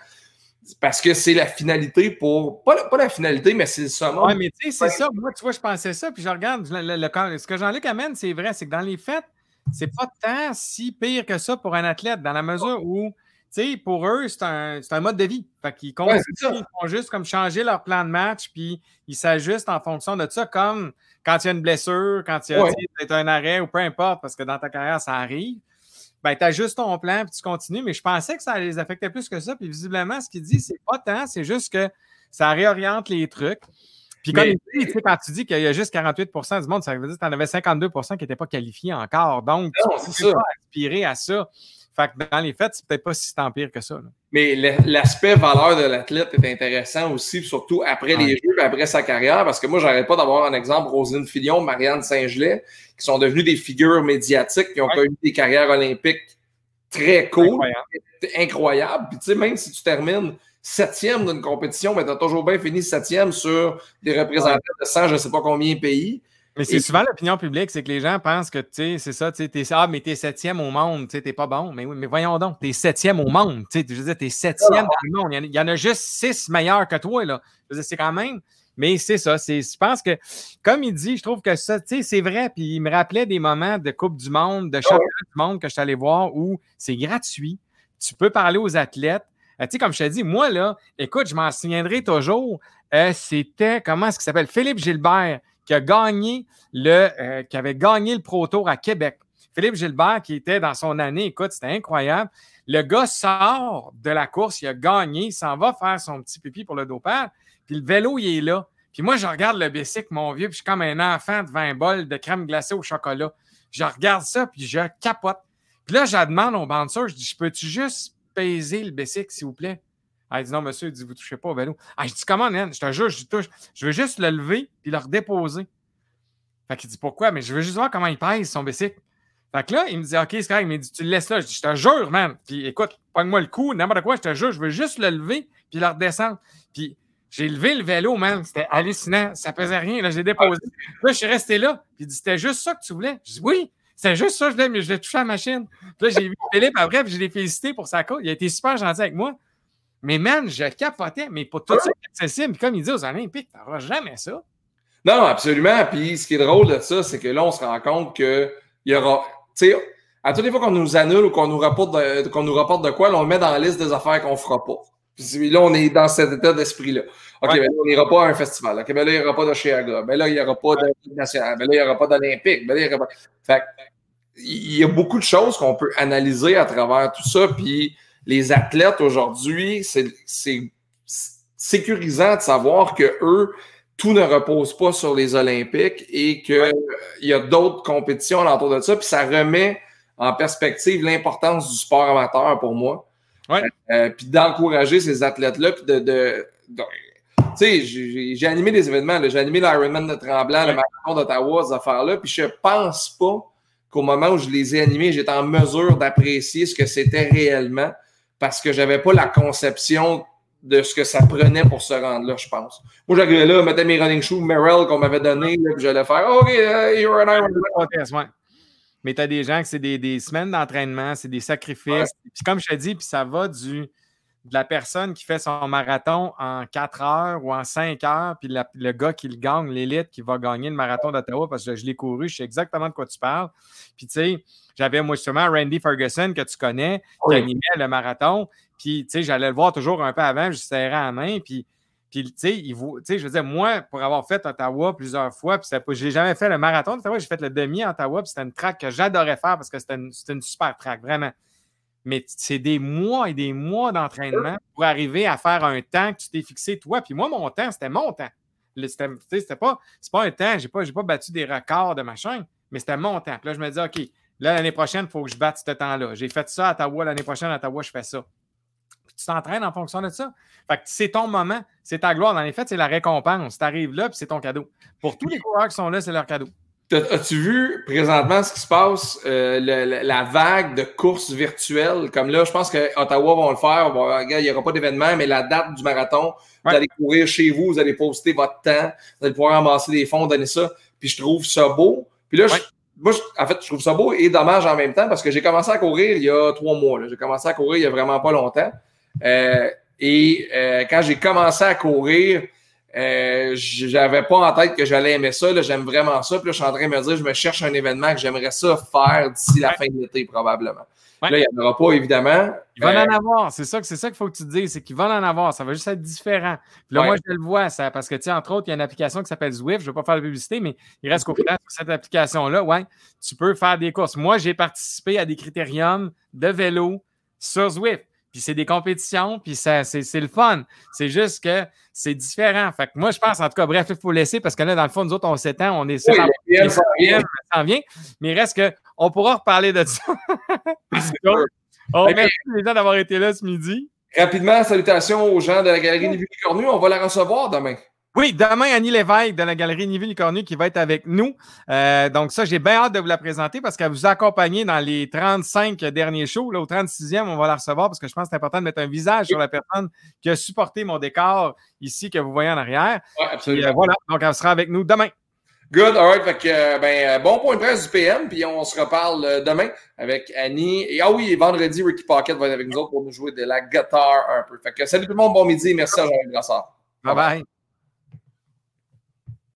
Parce que c'est la finalité pour. Pas, pas la finalité, mais c'est le summum. Oui, mais tu sais, c'est ça. Moi, tu vois, je pensais ça, puis je regarde. Le, ce que Jean-Luc amène, c'est vrai, c'est que dans les faits, c'est pas tant si pire que ça pour un athlète, dans la mesure où, sais, pour eux, c'est un, un, mode de vie. Fait qu'ils ils font juste comme changer leur plan de match, puis ils s'ajustent en fonction de ça, comme quand il y a une blessure, quand il y a un arrêt ou peu importe, parce que dans ta carrière, ça arrive, ben, tu ajustes ton plan puis tu continues. Mais je pensais que ça les affectait plus que ça. Puis visiblement, ce qu'il dit, c'est pas tant, c'est juste que ça réoriente les trucs. Puis comme il dit, quand tu dis qu'il y a juste 48% du monde, ça veut dire que tu en avais 52% qui n'étaient pas qualifiés encore. Donc, tu peux pas aspirer à ça. Fait que dans les faits, c'est peut-être pas si tant pire que ça. Mais l'aspect valeur de l'athlète est intéressant aussi, surtout après les Jeux et après sa carrière, parce que moi, j'arrête pas d'avoir un exemple, Rosine Fillon, Marianne Saint-Gelais, qui sont devenus des figures médiatiques, qui ont connu des carrières olympiques très cool, incroyables. Puis tu sais, même si tu termines septième d'une compétition, mais tu as toujours bien fini septième sur des représentants de 100, je ne sais pas combien de pays. Mais c'est souvent l'opinion publique, c'est que les gens pensent que, tu sais, c'est ça, tu sais, ah, mais t'es septième au monde, tu sais, t'es pas bon. Mais oui, mais voyons donc, t'es septième au monde, tu sais, je veux dire, t'es septième dans le monde. Il y, en a, juste six meilleurs que toi, là. Je veux dire, c'est quand même... Mais c'est ça, c'est, je pense que, comme il dit, je trouve que ça, tu sais, c'est vrai, puis il me rappelait des moments de Coupe du Monde, de ah Championnat du Monde que je suis allé voir où c'est gratuit, tu peux parler aux athlètes, euh, tu sais, comme je te dis, moi, là, écoute, je m'en souviendrai toujours. Euh, c'était, comment est-ce qu'il s'appelle? Philippe Gilbert qui gagné le, euh, avait gagné le Pro Tour à Québec. Philippe Gilbert, qui était dans son année, écoute, c'était incroyable. Le gars sort de la course, il a gagné, il s'en va faire son petit pipi pour le dopage, puis le vélo, il est là. Puis moi, je regarde le bicycle, mon vieux, puis je suis comme un enfant devant un bol de crème glacée au chocolat. Je regarde ça, puis je capote. Puis là, je demande au bouncer, je dis, je peux-tu juste peser le bicycle, s'il vous plaît? Il dit non, monsieur, il dit, vous touchez pas au vélo. Ah, je dis comment, man? Je te jure, je touche. Je veux juste le lever puis le redéposer. Fait qu'il dit pourquoi? Mais je veux juste voir comment il pèse son bicycle. Fait que là, il me dit OK, c'est correct. Me dit Tu le laisses là. Je dis Je te jure, man. Puis écoute, pogne-moi le coup, n'importe quoi, je te jure, je veux juste le lever puis le redescendre. Puis j'ai levé le vélo, man. C'était hallucinant. Ça pesait rien. Là, j'ai déposé. Là, je suis resté là. Puis il dit C'était juste ça que tu voulais? Je dis Oui. C'était juste ça, je voulais, mais je l'ai touché à la machine. Puis là, j'ai vu Philippe après, puis je l'ai félicité pour sa cause. Il a été super gentil avec moi. Mais man, je capotais, mais pas tout ça accessible. Puis comme il dit aux Olympiques, tu n'auras jamais ça. Non, absolument. Puis ce qui est drôle de ça, c'est que là, on se rend compte qu'il y aura. Tu sais, à toutes les fois qu'on nous annule ou qu'on nous rapporte de, qu'on nous rapporte de quoi, là, on le met dans la liste des affaires qu'on fera pas. Puis là, on est dans cet état d'esprit-là. OK, ben là, on n'ira pas à un festival. OK, ben là, il n'y aura pas de Chiaga. Ben là, il n'y aura pas de national. Ben là, il n'y aura pas d'Olympique. Ben là, il n'y aura pas. Fait il y a beaucoup de choses qu'on peut analyser à travers tout ça. Puis les athlètes aujourd'hui, c'est sécurisant de savoir que eux, tout ne repose pas sur les Olympiques et qu'il y a d'autres compétitions autour de ça. Puis ça remet en perspective l'importance du sport amateur pour moi. Ouais. Euh, puis d'encourager ces athlètes-là. Puis de, de, tu sais, j'ai animé des événements. J'ai animé l'Ironman de Tremblant, le marathon d'Ottawa, ces affaires-là. Puis je pense pas qu'au moment où je les ai animés, j'étais en mesure d'apprécier ce que c'était réellement parce que j'avais pas la conception de ce que ça prenait pour se rendre là, je pense. Moi, j'arrivais là, mettais mes running shoes Merrell qu'on m'avait donné, puis j'allais faire OK, uh, you're an Ironman. Mais tu as des gens que c'est des, des, semaines d'entraînement, c'est des sacrifices. Puis comme je te dis, puis ça va du de la personne qui fait son marathon en 4 heures ou en 5 heures, puis le gars qui le gagne, l'élite qui va gagner le marathon d'Ottawa, parce que je l'ai couru, je sais exactement de quoi tu parles. Puis tu sais, j'avais moi justement Randy Ferguson que tu connais, qui animait le marathon. Puis tu sais, j'allais le voir toujours un peu avant, je serrais la main, puis puis, tu sais, je veux dire, moi, pour avoir fait Ottawa plusieurs fois, puis je n'ai jamais fait le marathon d'Ottawa, j'ai fait le demi Ottawa, puis c'était une track que j'adorais faire parce que c'était une, une, super track, vraiment mais c'est des mois et des mois d'entraînement pour arriver à faire un temps que tu t'es fixé toi. Puis moi, mon temps, c'était mon temps. C'était pas, pas un temps, j'ai pas, pas battu des records de machin, mais c'était mon temps. Puis là, je me dis, OK, là, l'année prochaine, il faut que je batte ce temps-là. J'ai fait ça à Ottawa, l'année prochaine, à Ottawa, je fais ça. Puis tu t'entraînes en fonction de ça. Fait que c'est ton moment, c'est ta gloire. Dans les faits, c'est la récompense. Tu arrives là, puis c'est ton cadeau. Pour tous les coureurs qui sont là, c'est leur cadeau. As-tu vu présentement ce qui se passe, euh, la, vague de courses virtuelles? Comme là, je pense que Ottawa vont le faire. il n'y aura pas d'événement, mais la date du marathon, vous allez courir chez vous, vous allez poster votre temps, vous allez pouvoir ramasser des fonds, donner ça. Puis je trouve ça beau. Puis là, moi, en fait, je trouve ça beau et dommage en même temps parce que j'ai commencé à courir il y a trois mois. J'ai commencé à courir il y a vraiment pas longtemps. Euh, et euh, quand j'ai commencé à courir, euh, j'avais pas en tête que j'allais aimer ça. J'aime vraiment ça. Puis là, je suis en train de me dire, je me cherche un événement que j'aimerais ça faire d'ici la fin de l'été, probablement. Là, il n'y en aura pas, évidemment. Il va en euh, avoir. C'est ça, c'est ça qu'il faut que tu te dises, c'est qu'il va en avoir. Ça va juste être différent. Puis là, moi, je le vois, ça, parce que, tu sais, entre autres, il y a une application qui s'appelle Zwift. Je ne vais pas faire de publicité, mais il reste qu'au final, sur cette application-là, ouais, tu peux faire des courses. Moi, j'ai participé à des critériums de vélo sur Zwift puis c'est des compétitions, puis c'est, le fun. C'est juste que c'est différent. Fait que moi, je pense, en tout cas, bref, il faut laisser parce que là, dans le fond, nous autres, on s'étend, on est ça s'en vient. Mais il reste que on pourra reparler de ça. oh, merci les gens d'avoir été là ce midi. Rapidement, salutations aux gens de la Galerie Nivu Cornu. On va la recevoir demain. Oui, demain, Annie Lévesque de la Galerie Niville Cornu qui va être avec nous. Euh, donc, ça, j'ai bien hâte de vous la présenter parce qu'elle vous a accompagné dans les 35 derniers shows. Là, au 36e, on va la recevoir parce que je pense que c'est important de mettre un visage sur la personne qui a supporté mon décor ici que vous voyez en arrière. Oui, absolument. Euh, voilà, donc elle sera avec nous demain. Good, all right. Fait que, euh, ben, bon point de presse du PM, puis on se reparle demain avec Annie. Et ah oui, vendredi, Ricky Pocket va être avec nous autres pour nous jouer de la guitare un peu. Fait que salut tout le monde, bon midi, merci à Jean-Luc Brassard. bye. bye.